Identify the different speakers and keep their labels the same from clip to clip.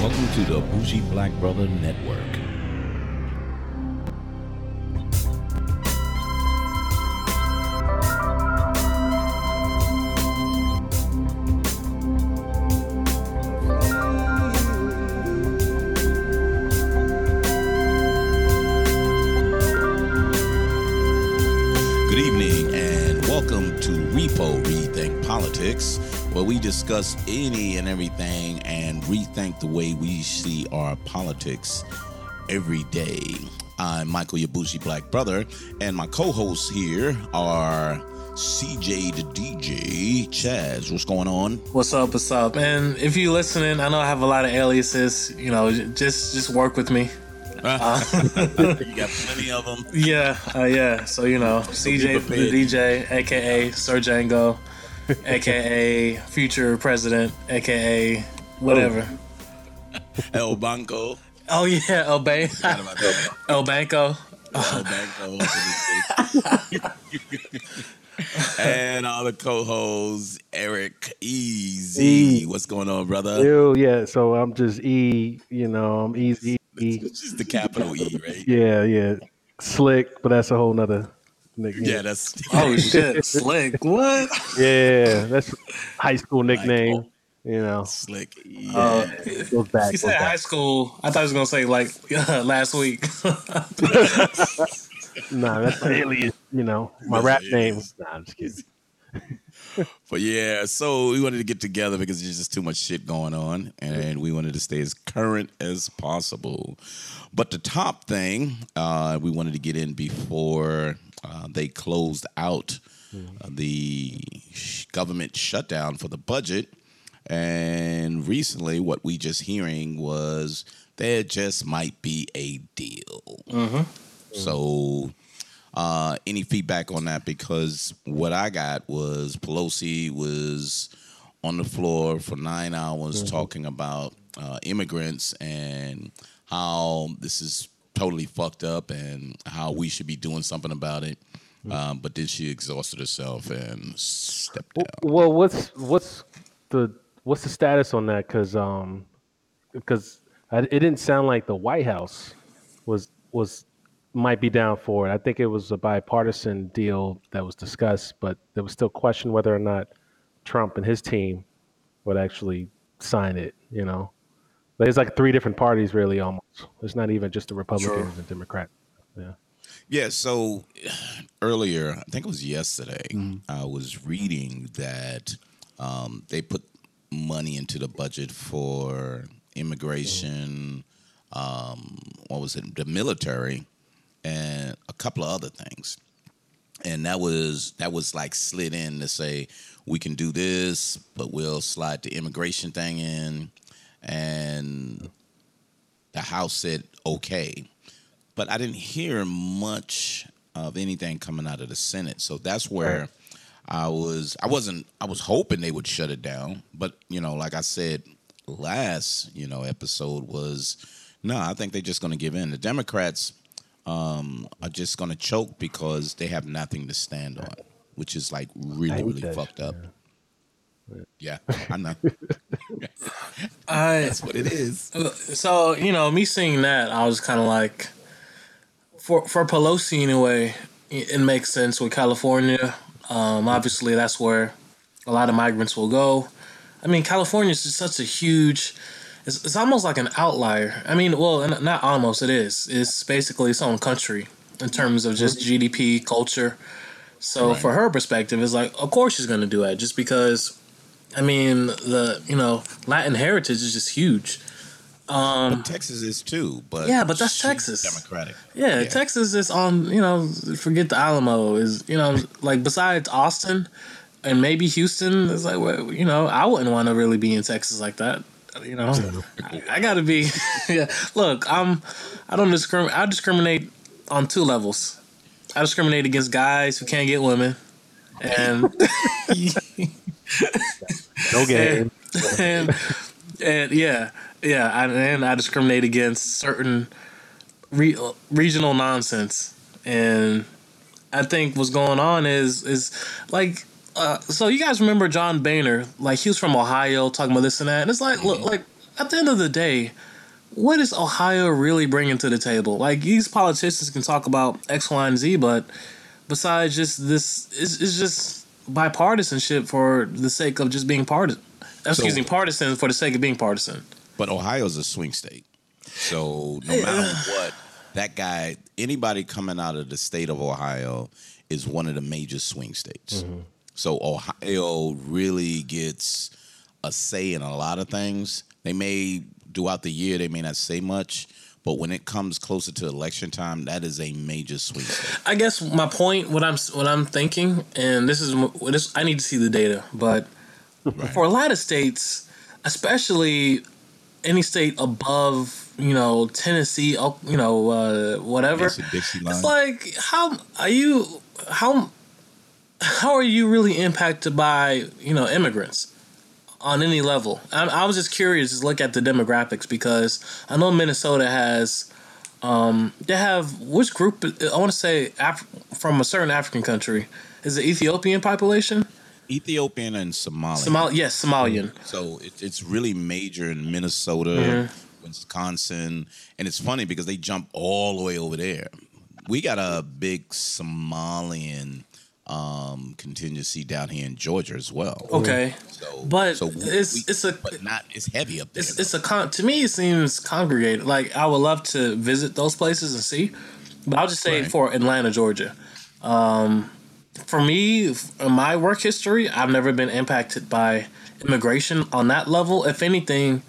Speaker 1: Welcome to the Bougie Black Brother Network. Discuss any and everything and rethink the way we see our politics every day. I'm Michael Yabushi Black Brother, and my co-hosts here are CJ the DJ, Chaz. What's going on?
Speaker 2: What's up? What's up? And if you're listening, I know I have a lot of aliases. You know, just just work with me.
Speaker 1: you got plenty of them.
Speaker 2: Yeah, uh, yeah. So you know, CJ the DJ, aka Sir Django, aka future president, aka whatever.
Speaker 1: El Banco.
Speaker 2: Oh, yeah, El, ba-
Speaker 1: Forgot about.
Speaker 2: El Banco.
Speaker 1: El Banco. and all the co-hosts, Eric Easy.
Speaker 3: E.
Speaker 1: What's going on, brother?
Speaker 3: Ew, yeah. So I'm just E, you know, I'm easy. E.
Speaker 1: It's just the capital E, right?
Speaker 3: Yeah, yeah. Slick, but that's a whole nother nickname.
Speaker 1: Yeah, that's
Speaker 2: Oh shit, slick. What?
Speaker 3: Yeah, that's high school nickname.
Speaker 1: Michael.
Speaker 3: You know,
Speaker 1: slick. Yeah.
Speaker 2: Uh,
Speaker 3: goes back.
Speaker 2: he
Speaker 3: Goes
Speaker 2: said high school. I thought he was gonna say like last week.
Speaker 3: Nah, that's my alias. You know, my
Speaker 1: That's
Speaker 3: rap name. Nah, I'm just kidding.
Speaker 1: But yeah, so we wanted to get together because there's just too much shit going on, and we wanted to stay as current as possible. But the top thing uh, we wanted to get in before uh, they closed out uh, the sh- government shutdown for the budget, and recently, what we just hearing was there just might be a deal. So uh, any feedback on that? Because what I got was Pelosi was on the floor for nine hours talking about uh, immigrants and how this is totally fucked up and how we should be doing something about it. Um, but then she exhausted herself and stepped down.
Speaker 3: Well, what's what's the what's the status on that? Because um, because it didn't sound like the White House was was might be down for it. I think it was a bipartisan deal that was discussed, but there was still question whether or not Trump and his team would actually sign it. You know, there's like three different parties really almost. It's not even just the Republicans and Democrats. Yeah.
Speaker 1: Yeah, so earlier, I think it was yesterday, I was reading that um, they put money into the budget for immigration, um, what was it, the military, and a couple of other things. And that was that was like slid in to say we can do this, but we'll slide the immigration thing in, and the House said okay but I didn't hear much of anything coming out of the Senate. So that's where I was. I wasn't. I was hoping they would shut it down, but you know, like I said last, you know, episode was no. I think they're just going to give in. The Democrats um, are just going to choke because they have nothing to stand on, which is like really, really fucked up. Yeah, I know.
Speaker 2: I
Speaker 1: That's what it is.
Speaker 2: so you know me seeing that I was kind of like for for Pelosi anyway it, it makes sense with California um, obviously that's where a lot of migrants will go I mean California is just such a huge it's, it's almost like an outlier I mean well not almost it is it's basically its own country in terms of just GDP culture so
Speaker 1: Right.
Speaker 2: for her perspective it's like of course she's going to do that just because I mean the you know Latin heritage is just huge Um,
Speaker 1: But Texas is too. But
Speaker 2: Yeah, but that's Texas.
Speaker 1: Democratic.
Speaker 2: Yeah,
Speaker 1: Yeah.
Speaker 2: Texas is on. You know, forget the Alamo is. You know, like besides Austin and maybe Houston is like. well, You know, I wouldn't want to really be in Texas like that. You know, I, I got to be. yeah, look, I'm. I don't discriminate. I discriminate on two levels. I discriminate against guys who can't get women, and
Speaker 3: No game.
Speaker 2: and and yeah, yeah, and, and I discriminate against certain re- regional nonsense, and I think what's going on is is like. Uh, so you guys remember John Boehner? Like he was from Ohio, talking about this and that, and it's like, look, like at the end of the day, what is Ohio really bringing to the table? Like these politicians can talk about X, Y, and Z, but besides just this, it's, it's just bipartisanship for the sake of just being partisan. Excuse
Speaker 1: So-
Speaker 2: me, partisan for the sake of being partisan.
Speaker 1: But Ohio's a swing state. So no matter what, that guy, anybody coming out of the state of Ohio is one of the major swing states. Mm-hmm. So Ohio really gets a say in a lot of things. They may throughout the year they may not say much, but when it comes closer to election time, that is a major swing.
Speaker 2: I guess my point, what I'm what I'm thinking, and this is what this, I need to see the data, but for a lot of states, especially any state above, you know, Tennessee, you know, uh, whatever,
Speaker 1: It's a Dixie line.
Speaker 2: it's like how are you how how are you really impacted by you know immigrants on any level? I, I was just curious to look at the demographics because I know Minnesota has um, they have which group I want to say Af- from a certain African country is the Ethiopian population?
Speaker 1: Ethiopian and Somalia.
Speaker 2: Somal yes, Somalian.
Speaker 1: So it, it's really major in Minnesota,
Speaker 2: Mm-hmm.
Speaker 1: Wisconsin, and it's funny because they jump all the way over there. We got a big Somalian um, contingency down here in Georgia as well.
Speaker 2: Okay,
Speaker 1: So,
Speaker 2: But
Speaker 1: so
Speaker 2: it's- it's a-
Speaker 1: but not it's heavy up there.
Speaker 2: it's it's a con. To me, it seems congregated. Like I would love to visit those places and see, but I'll just say
Speaker 1: Right.
Speaker 2: for Atlanta, Georgia. Um, for me, in my work history, I've never been impacted by immigration on that level. If anything,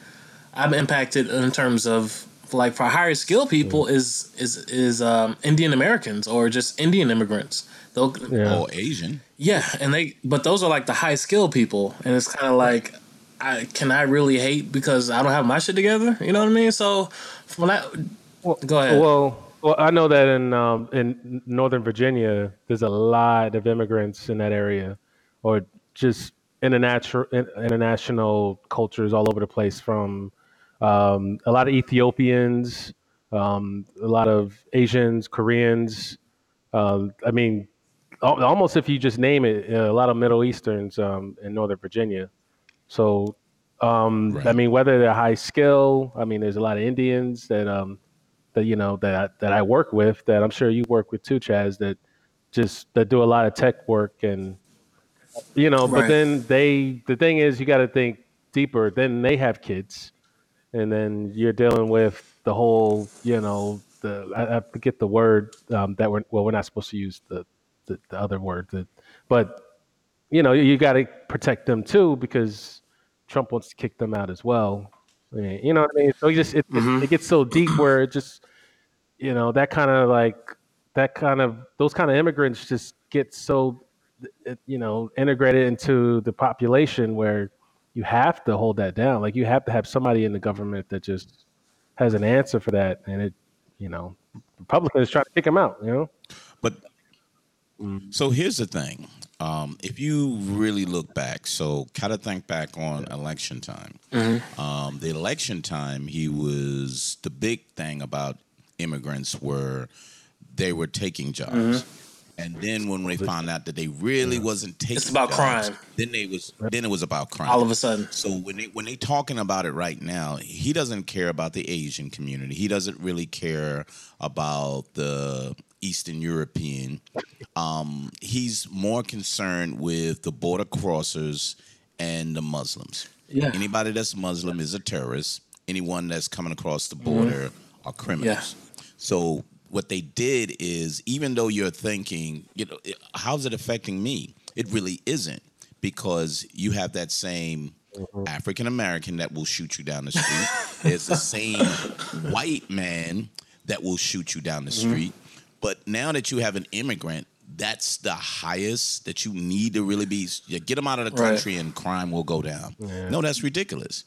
Speaker 2: I'm impacted in terms of like for higher skilled people is is is um, Indian Americans or just Indian immigrants. They'll
Speaker 3: Yeah.
Speaker 1: or Asian.
Speaker 2: yeah, and they but those are like the high skilled people, and it's kind of like, I can I really hate because I don't have my shit together? You know what I mean? So when I go ahead,
Speaker 3: Well, well, I know that in um, in Northern Virginia, there's a lot of immigrants in that area, or just international international cultures all over the place. From um, a lot of Ethiopians, um, a lot of Asians, Koreans. Um, I mean, al- almost if you just name it, a lot of Middle Easterns um, in Northern Virginia. So, um, I mean, whether they're high skill, I mean, there's a lot of Indians that um, that you know that I, that I work with that I'm sure you work with too, Chaz. That just that do a lot of tech work and you know, but then they the thing is you got to think deeper. Then they have kids, and then you're dealing with the whole you know the I, I forget the word um, that we're well we're not supposed to use the the, the other word, the, but you know you got to protect them too because Trump wants to kick them out as well. You know what I mean? So you just it, it, mm-hmm. it gets so deep where it just you know that kind of like that kind of those kind of immigrants just get so you know integrated into the population where you have to hold that down. Like you have to have somebody in the government that just has an answer for that, and it you know Republicans try to kick them out. You know.
Speaker 1: But so here's the thing. Um, if you really look back, so kind of think back on election time. Um, the election time, he was the big thing about immigrants were they were taking jobs. And then when they found out that they really wasn't taking, jobs.
Speaker 2: It's about
Speaker 1: jobs,
Speaker 2: crime.
Speaker 1: Then they was then it was about crime.
Speaker 2: all of a sudden,
Speaker 1: So when they when they talking about it right now, he doesn't care about the Asian community. He doesn't really care about the Eastern European. Um, he's more concerned with the border crossers and the Muslims.
Speaker 2: Yeah.
Speaker 1: Anybody that's Muslim is a terrorist. Anyone that's coming across the mm-hmm. border are criminals. So what they did is, even though you're thinking, you know, how's it affecting me? It really isn't because you have that same mm-hmm. African American that will shoot you down the street. There's the same white man that will shoot you down the mm-hmm. street. But now that you have an immigrant, that's the highest that you need to really be. You get them out of the
Speaker 2: Right.
Speaker 1: country and crime will go down. No, that's ridiculous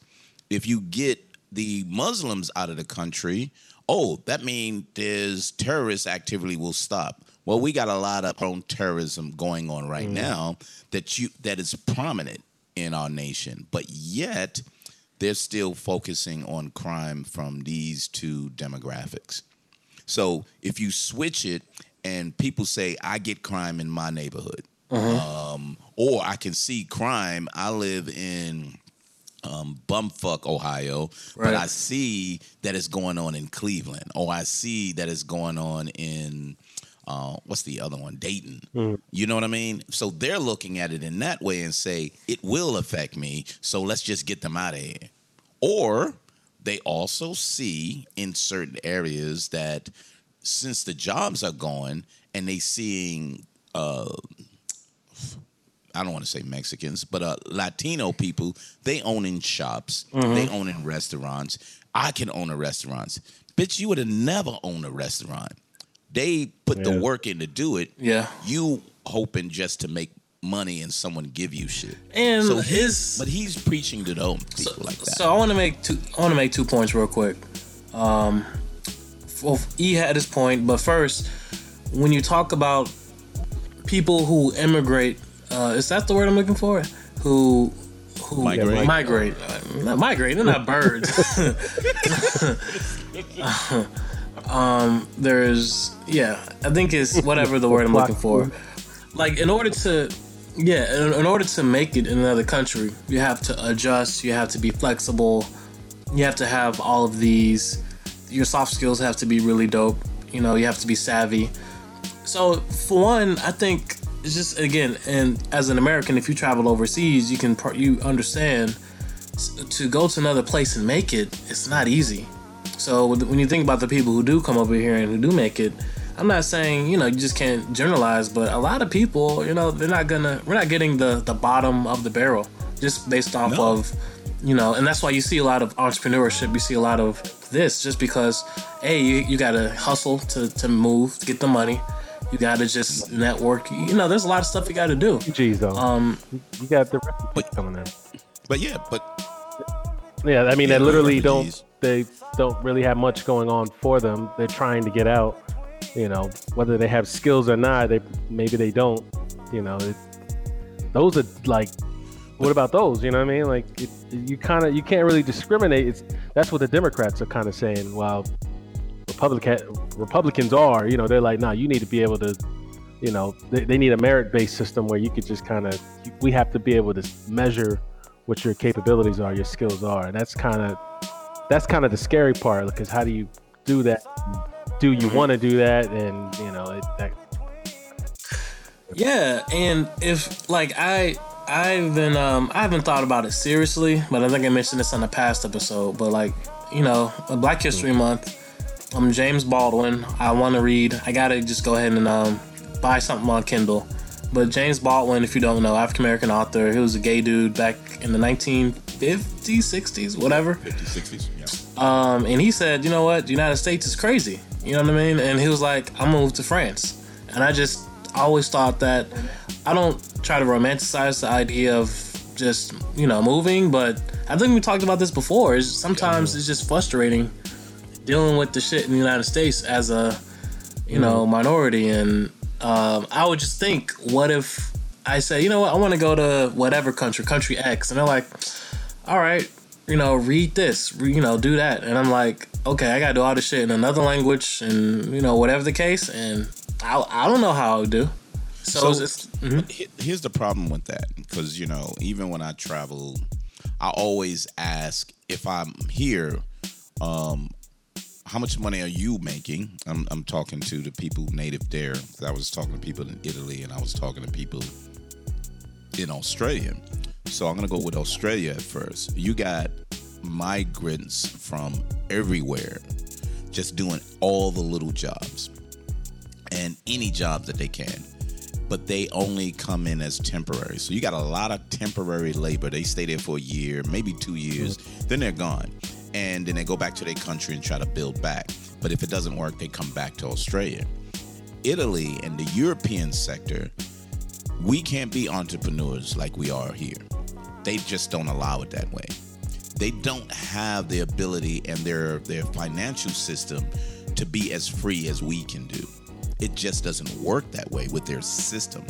Speaker 1: if you get the Muslims out of the country, oh, that means there's terrorist activity will stop. Well, we got a lot of own terrorism going on right mm. now that you that is prominent in our nation, but yet they're still focusing on crime from these two demographics. So if you switch it and people say, I get crime in my neighborhood, um, or I can see crime, I live in um, bumfuck Ohio, but I see that it's going on in Cleveland, or I see that it's going on in uh, what's the other one, Dayton. You know what I mean? So they're looking at it in that way and say it will affect me. So let's just get them out of here. Or they also see in certain areas that since the jobs are gone and they seeing uh, I don't want to say Mexicans, but uh, Latino people, they owning shops, they owning restaurants. I can own a restaurant. Bitch, you would have never owned a restaurant. They put the work in to do it.
Speaker 2: Yeah.
Speaker 1: You hoping just to make money and someone give you shit.
Speaker 2: And
Speaker 1: so
Speaker 2: his-
Speaker 1: but he's preaching to those people
Speaker 2: so,
Speaker 1: like that.
Speaker 2: so I want to make two. I want to make two points real quick. Um, well, E had his point, but first, when you talk about people who immigrate, uh, is that the word I'm looking for? Who who
Speaker 1: Migrate.
Speaker 2: migrate, Uh, not migrate. They're not birds. um, there's yeah. I think it's whatever the word I'm looking for. Like in order to yeah, in, in order to make it in another country, you have to adjust. You have to be flexible. You have to have all of these. Your soft skills have to be really dope. You know, you have to be savvy. So for one, I think it's just again, and as an American, if you travel overseas, you can you understand to go to another place and make it. It's not easy. So when you think about the people who do come over here and who do make it, I'm not saying you know you just can't generalize, but a lot of people, you know, they're not gonna. We're not getting the the bottom of the barrel just based off
Speaker 1: No.
Speaker 2: of you know, and that's why you see a lot of entrepreneurship. You see a lot of this just because, hey, you, you got to hustle to, to move, to get the money. You got to just network. You know, there's a lot of stuff you got to do.
Speaker 3: Geez, though.
Speaker 2: Um,
Speaker 3: you got the refugees
Speaker 1: But-
Speaker 3: coming in.
Speaker 1: but yeah, but
Speaker 3: Yeah, I mean,
Speaker 1: Yeah,
Speaker 3: they literally
Speaker 1: refugees.
Speaker 3: don't. They don't really have much going on for them. They're trying to get out. You know, whether they have skills or not, they maybe they don't. You know, it, those are like, what about those? You know what I mean? Like, it, you kind of you can't really discriminate. It's that's what the Democrats are kind of saying. While Republican Republicans are, you know, they're like, nah, you need to be able to. You know, they, they need a merit based system where you could just kind of. We have to be able to measure what your capabilities are, your skills are. And that's kind of that's kind of the scary part because how do you do that? Do you want to do that? And you know, it, that,
Speaker 2: Yeah, and if like I I've been um I haven't thought about it seriously, but I think I mentioned this on the past episode. But like you know, Black History Month. I'm James Baldwin. I want to read. I gotta just go ahead and um buy something on Kindle. But James Baldwin, if you don't know, African American author. He was a gay dude back in the 1950s, 60s, whatever.
Speaker 1: 50s, 60s, yeah.
Speaker 2: Um, and he said, you know what, the United States is crazy. You know what I mean? And he was like, I'm gonna move to France. And I just always thought that I don't try to romanticize the idea of just, you know, moving, but I think we talked about this before. Is sometimes it's just frustrating dealing with the shit in the United States as a, you know, minority. And um, I would just think, what if I say, you know what, I want to go to whatever country, country X, and they're like, all right, you know, read this, you know, do that. And I'm like, okay, I gotta do all this shit in another language and, you know, whatever the case. And I, I don't know how I would do. So,
Speaker 1: So-
Speaker 2: just, mhm.
Speaker 1: Here's the problem with that, because you know, even when I travel, I always ask if I'm here, um, how much money are you making? I'm, I'm talking to the people native there. I was talking to people in Italy, and I was talking to people in Australia. So I'm gonna go with Australia at first. You got migrants from everywhere, just doing all the little jobs and any job that they can but they only come in as temporary. So you got a lot of temporary labor. They stay there for a year, maybe two years, then they're gone. And then they go back to their country and try to build back. But if it doesn't work, they come back to Australia. Italy and the European sector, we can't be entrepreneurs like we are here. They just don't allow it that way. They don't have the ability and their their financial system to be as free as we can do it just doesn't work that way with their system.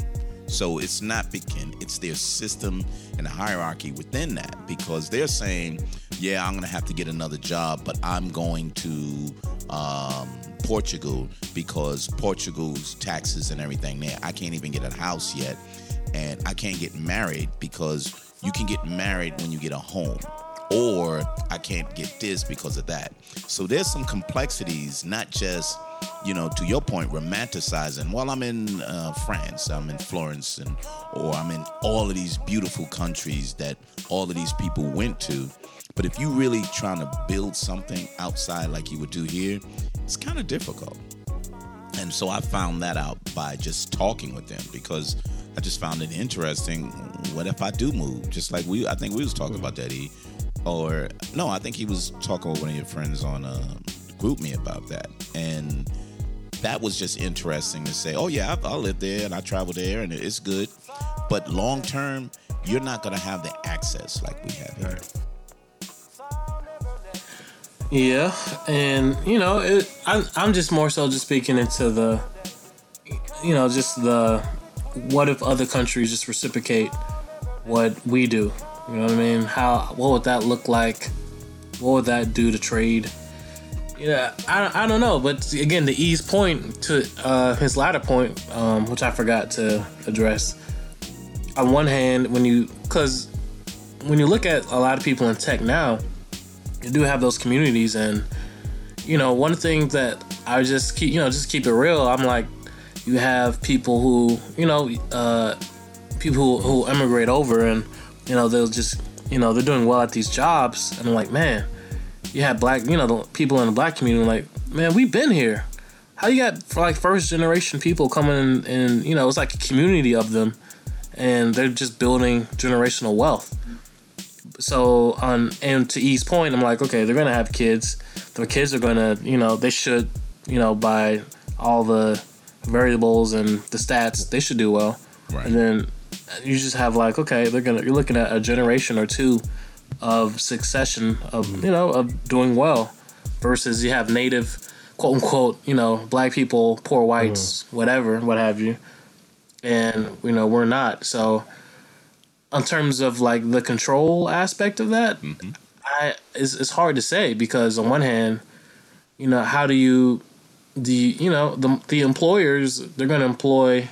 Speaker 1: So it's not begin, it's their system and hierarchy within that because they're saying, yeah, I'm gonna have to get another job, but I'm going to um, Portugal because Portugal's taxes and everything there. I can't even get a house yet, and I can't get married because you can get married when you get a home. or I can't get this because of that. So there's some complexities, not just you know, to your point, romanticizing. Well, I'm in uh, France, I'm in Florence, and or I'm in all of these beautiful countries that all of these people went to. But if you're really trying to build something outside like you would do here, it's kind of difficult. And so I found that out by just talking with them because I just found it interesting. What if I do move? Just like we, I think we was talking about that. He, or no, I think he was talking with one of your friends on uh, GroupMe about that, and that was just interesting to say. Oh yeah, I, I live there and I travel there, and it's good. But long term, you're not gonna have the access like we have here.
Speaker 2: Yeah, and you know, it, I'm I'm just more so just speaking into the, you know, just the, what if other countries just reciprocate what we do? You know what I mean? How what would that look like? What would that do to trade? Yeah, I, I don't know, but again, the ease point to uh, his latter point, um, which I forgot to address. On one hand, when you because when you look at a lot of people in tech now, you do have those communities, and you know, one thing that I just keep you know just keep it real. I'm like, you have people who you know, uh, people who, who immigrate over, and you know they'll just you know they're doing well at these jobs, and I'm like, man you have black, you know, the people in the black community like, man, we've been here. How you got like first generation people coming in, and you know, it's like a community of them, and they're just building generational wealth. So on and to East Point, I'm like, okay, they're gonna have kids. Their kids are gonna, you know, they should, you know, by all the variables and the stats, they should do well. Right. And then you just have like, okay, they're gonna, you're looking at a generation or two of succession of you know of doing well versus you have native quote unquote you know black people poor whites mm. whatever what have you and you know we're not so in terms of like the control aspect of that mm-hmm. i it's, it's hard to say because on one hand you know how do you the you know the the employers they're going to employ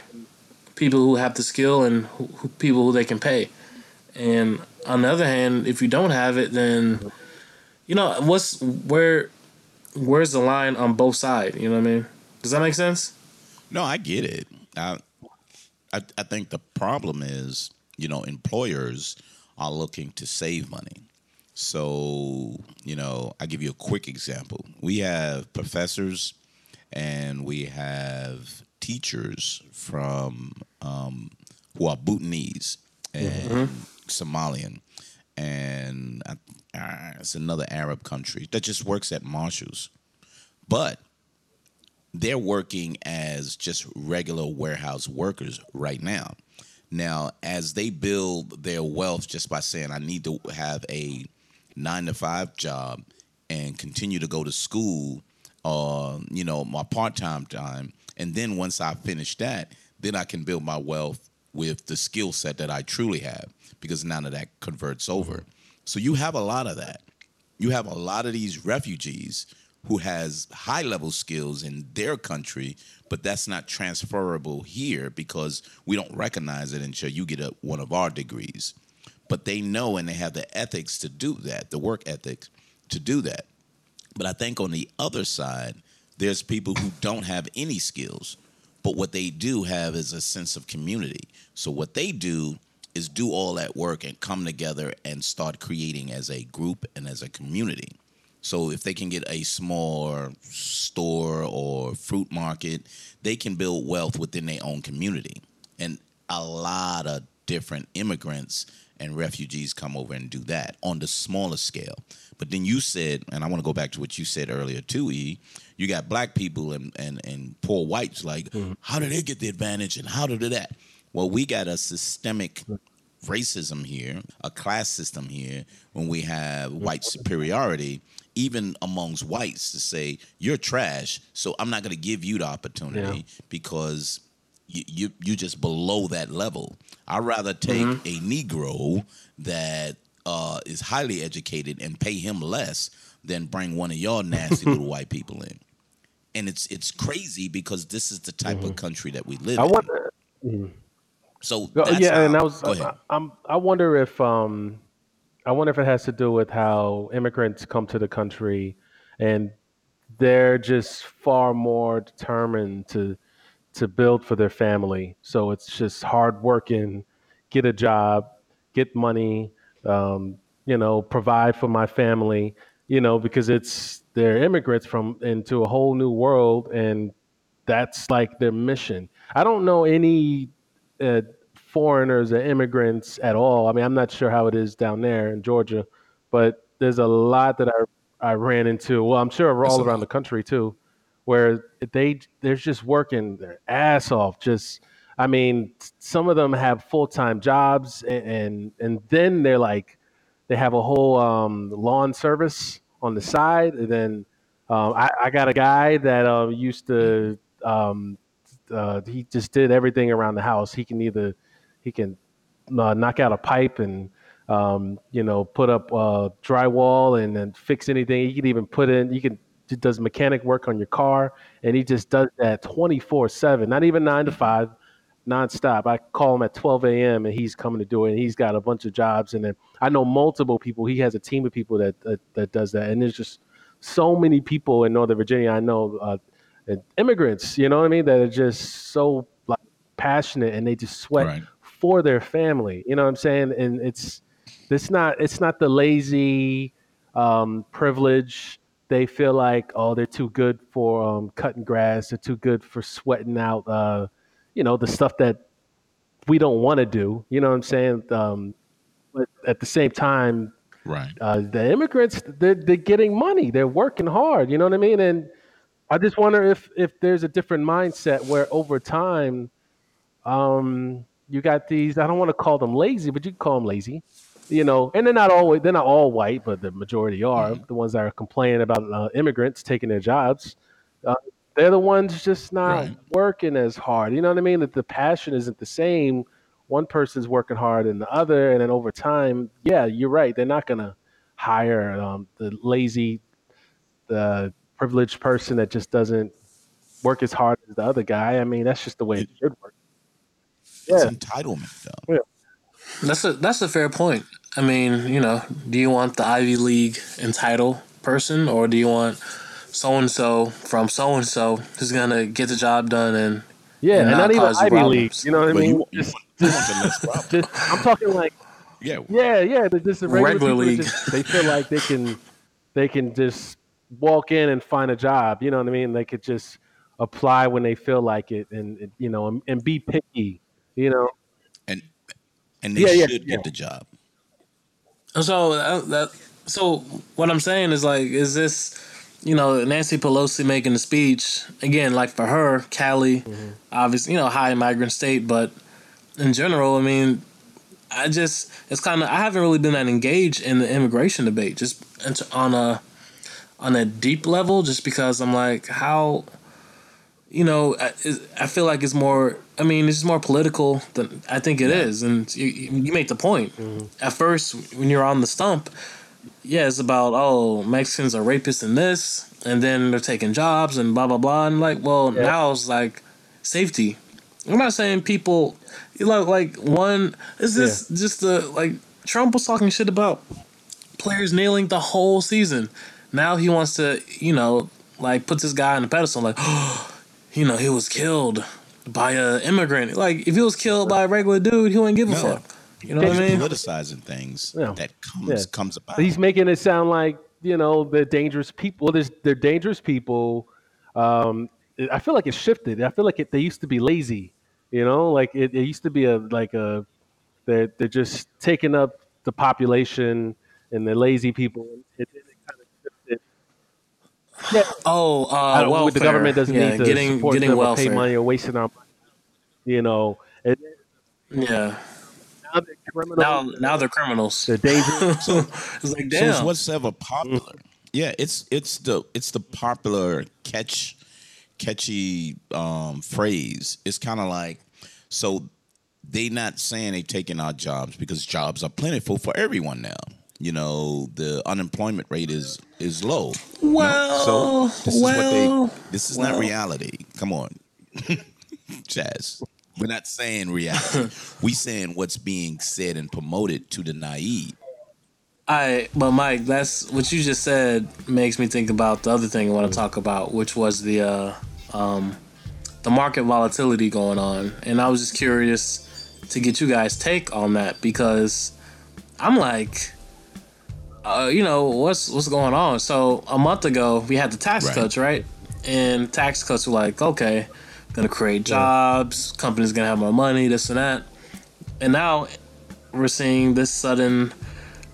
Speaker 2: people who have the skill and who, who, people who they can pay and on the other hand, if you don't have it, then you know what's where where's the line on both sides? You know what I mean? Does that make sense?
Speaker 1: No, I get it. I, I, I think the problem is, you know, employers are looking to save money. So, you know, I give you a quick example. We have professors and we have teachers from um, who are Bhutanese and mm-hmm. Somalian, and uh, it's another Arab country that just works at Marshalls, but they're working as just regular warehouse workers right now. Now, as they build their wealth just by saying, I need to have a nine to five job and continue to go to school, uh, you know, my part time time. And then once I finish that, then I can build my wealth with the skill set that I truly have because none of that converts over. So you have a lot of that. You have a lot of these refugees who has high level skills in their country, but that's not transferable here because we don't recognize it until you get a, one of our degrees. But they know and they have the ethics to do that, the work ethics to do that. But I think on the other side, there's people who don't have any skills, but what they do have is a sense of community. So what they do is do all that work and come together and start creating as a group and as a community. So if they can get a small store or fruit market, they can build wealth within their own community. And a lot of different immigrants and refugees come over and do that on the smaller scale. But then you said, and I want to go back to what you said earlier too, E. You got black people and and, and poor whites. Like, mm-hmm. how do they get the advantage and how do they that? Well, we got a systemic racism here, a class system here, when we have white superiority, even amongst whites, to say you're trash, so I'm not going to give you the opportunity yeah. because you, you you just below that level. I'd rather take mm-hmm. a Negro that uh, is highly educated and pay him less than bring one of y'all nasty little white people in. And it's it's crazy because this is the type mm-hmm. of country that we live I in. Wonder, mm-hmm. So
Speaker 3: yeah, and I was I, I'm I wonder if um I wonder if it has to do with how immigrants come to the country, and they're just far more determined to to build for their family. So it's just hard working, get a job, get money, um, you know, provide for my family, you know, because it's they're immigrants from into a whole new world, and that's like their mission. I don't know any uh, foreigners or immigrants at all. I mean, I'm not sure how it is down there in Georgia, but there's a lot that I I ran into. Well, I'm sure all around the country too, where they they're just working their ass off. Just I mean, some of them have full time jobs, and, and and then they're like they have a whole um, lawn service on the side, and then um, I, I, got a guy that uh, used to um, uh, he just did everything around the house. He can either he can uh, knock out a pipe and um, you know put up uh, drywall and then fix anything. He can even put in. He can he does mechanic work on your car, and he just does that twenty four seven. Not even nine to five, nonstop. I call him at twelve a.m. and he's coming to do it. And he's got a bunch of jobs, and then I know multiple people. He has a team of people that that, that does that, and there's just so many people in Northern Virginia. I know uh, immigrants. You know what I mean? That are just so like passionate, and they just sweat right for their family. You know what I'm saying? And it's it's not it's not the lazy um, privilege. They feel like oh they're too good for um, cutting grass. They're too good for sweating out. Uh, you know the stuff that we don't want to do. You know what I'm saying? Um, but at the same time,
Speaker 1: right?
Speaker 3: Uh, the immigrants they're, they're getting money. They're working hard. You know what I mean? And I just wonder if if there's a different mindset where over time, um, you got these. I don't want to call them lazy, but you can call them lazy. You know, and they're not always they're not all white, but the majority are mm-hmm. the ones that are complaining about uh, immigrants taking their jobs. Uh, they're the ones just not right. working as hard. You know what I mean? That the passion isn't the same. One person's working hard than the other, and then over time, yeah, you're right. They're not gonna hire um, the lazy, the privileged person that just doesn't work as hard as the other guy. I mean, that's just the way it should work.
Speaker 1: It's entitlement, though.
Speaker 2: Yeah. That's a that's a fair point. I mean, you know, do you want the Ivy League entitled person, or do you want so and so from so and so who's gonna get the job done and
Speaker 3: yeah, and, not, even Ivy League. You know what I mean? You, just, you just, just, I'm talking like
Speaker 1: yeah,
Speaker 3: yeah, yeah. They're just regular, regular league. Just, they feel like they can they can just walk in and find a job. You know what I mean? They could just apply when they feel like it, and you know, and, and be picky you know.
Speaker 1: And and they yeah, should yeah, get the job.
Speaker 2: So uh, that so what I'm saying is like, is this you know Nancy Pelosi making the speech again? Like for her, Cali, mm-hmm. obviously you know high migrant state, but in general, I mean, I just it's kind of I haven't really been that engaged in the immigration debate, just on a on a deep level, just because I'm like how you know, I, I, feel like it's more. I mean, it's more political than I think it yeah. is, and you, you make the point. Mm-hmm. At first, when you're on the stump, yeah, it's about oh Mexicans are rapists and this, and then they're taking jobs and blah blah blah, and like, well, yeah. now it's like safety. I'm not saying people, you know, like one is this yeah. just the like Trump was talking shit about players kneeling the whole season. Now he wants to, you know, like put this guy on the pedestal, like. You know, he was killed by a immigrant. Like if he was killed by a regular dude, he wouldn't give a no. fuck. You know what I mean?
Speaker 1: Politicizing things yeah. that comes yeah. comes about.
Speaker 3: He's making it sound like you know they're dangerous people. Well, they're dangerous people. Um, I feel like it shifted. I feel like it, they used to be lazy. You know, like it, it used to be a like a they're they're just taking up the population and the lazy people. It, it,
Speaker 2: yeah. Oh, uh, welfare.
Speaker 3: The government doesn't yeah, need to getting, support getting them welfare. or pay money or wasting our money. You know. It,
Speaker 2: yeah. Now they're criminals. Now, now they're criminals.
Speaker 3: They're dangerous.
Speaker 1: so, it's like damn. So it's whatever popular. Mm-hmm. Yeah, it's it's the it's the popular catch catchy um, phrase. It's kind of like so they not saying they taking our jobs because jobs are plentiful for everyone now you know the unemployment rate is is low.
Speaker 2: Well, so this well, is what
Speaker 1: they. This is well. not reality. Come on, Chaz. We're not saying reality. we saying what's being said and promoted to the naive.
Speaker 2: I but Mike, that's what you just said makes me think about the other thing I want to talk about, which was the uh, um, the market volatility going on, and I was just curious to get you guys' take on that because I'm like, uh, you know, what's what's going on? So a month ago we had the tax
Speaker 1: Right.
Speaker 2: cuts, right? And tax cuts were like, okay, gonna create jobs, companies gonna have more money, this and that, and now we're seeing this sudden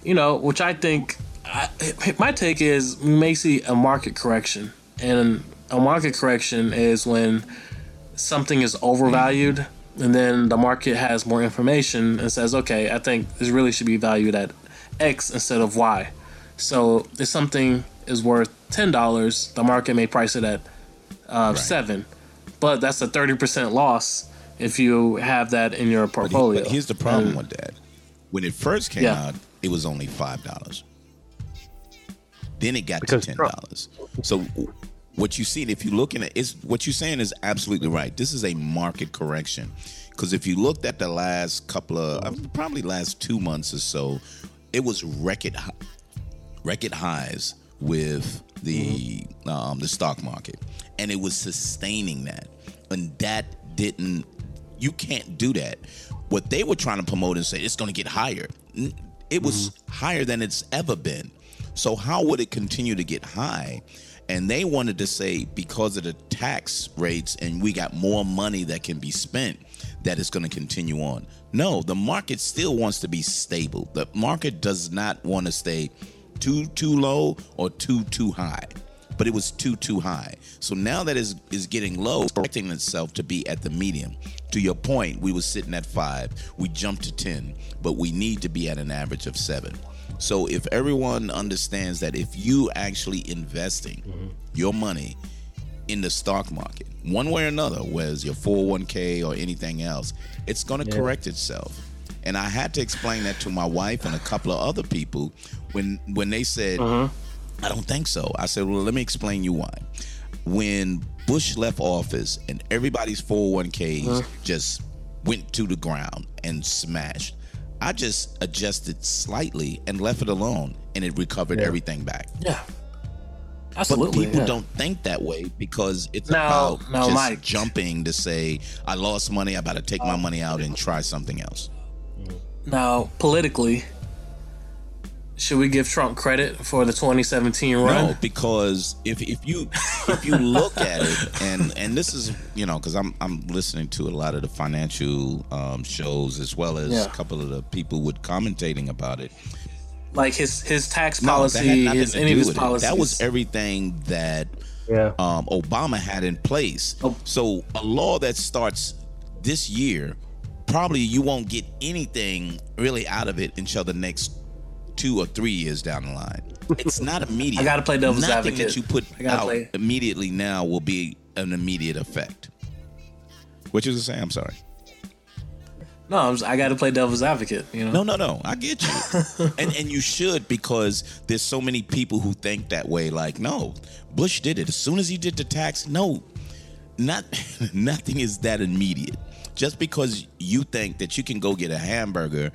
Speaker 2: you know, which I think I, my take is we may see a market correction, and a market correction is when something is overvalued, and then the market has more information and says, okay, I think this really should be valued at X instead of Y. So if something is worth ten dollars, the market may price it at uh, seven, but that's a thirty percent loss if you have that in your
Speaker 1: But, he-
Speaker 2: portfolio.
Speaker 1: but here's the problem
Speaker 2: And-
Speaker 1: with that. When it first came
Speaker 2: Yeah.
Speaker 1: out, it was only five dollars. Then it got
Speaker 3: Because
Speaker 1: to ten dollars. So what you see, if you're looking at is what you're saying is absolutely right. This is a market correction. Because if you looked at the last couple of uh, probably last two months or so, it was record record highs with the um, the stock market, and it was sustaining that, and that didn't. You can't do that. What they were trying to promote and say it's going to get higher. It was higher than it's ever been. So how would it continue to get high? And they wanted to say because of the tax rates and we got more money that can be spent, that it's going to continue on. No, the market still wants to be stable. The market does not want to stay too too low or too too high. But it was too too high. So now that is is getting low, correcting itself to be at the medium. To your point, we were sitting at five. We jumped to ten, but we need to be at an average of seven. So if everyone understands that if you actually investing mm-hmm. your money in the stock market, one way or another, whether it's your 401k or anything else, it's going to correct itself. And I had to explain that to my wife and a couple of other people when when they said, uh-huh. I don't think so. I said, well, let me explain you why. When Bush left office and everybody's 401ks uh-huh. just went to the ground and smashed, I just adjusted slightly and left it alone and it recovered
Speaker 3: Yeah.
Speaker 1: everything back.
Speaker 2: yeah,
Speaker 1: But people
Speaker 2: yeah.
Speaker 1: don't think that way because it's
Speaker 2: Now-
Speaker 1: about
Speaker 2: now,
Speaker 1: just
Speaker 2: Mike.
Speaker 1: jumping to say, I lost money, I better take my money out and try something else.
Speaker 2: Now, politically, should we give Trump credit for the 2017 run?
Speaker 1: No, because if if you if you look at it, and and this is you know because I'm I'm listening to a lot of the financial um, shows as well as
Speaker 2: Yeah.
Speaker 1: a couple of the people with commentating about it.
Speaker 2: Like his his tax
Speaker 1: No, that had
Speaker 2: policy,
Speaker 1: nothing
Speaker 2: his any of his
Speaker 1: with it.
Speaker 2: policies.
Speaker 1: That was everything that
Speaker 3: Yeah.
Speaker 1: um, Obama had in place.
Speaker 2: Oh.
Speaker 1: So a law that starts this year, probably you won't get anything really out of it until the next two or three years down the line. It's not immediate.
Speaker 2: I gotta play devil's
Speaker 1: Nothing
Speaker 2: advocate.
Speaker 1: that you put out
Speaker 2: play-
Speaker 1: immediately now will be an immediate effect. What you say? I'm sorry.
Speaker 2: No, I'm just- I got to play devil's advocate. You know,
Speaker 1: No, no, no. I get you, and and you should because there's so many people who think that way. Like, no, Bush did it as soon as he did the tax. No, not nothing is that immediate. Just because you think that you can go get a hamburger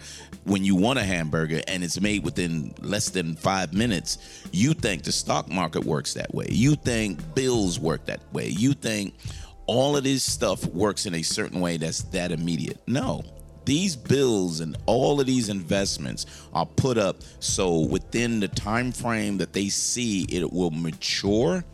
Speaker 1: when you want a hamburger and it's made within less than five minutes, you think the stock market works that way. You think bills work that way. You think all of this stuff works in a certain way that's that immediate. No, these bills and all of these investments are put up so within the time frame that they see it will mature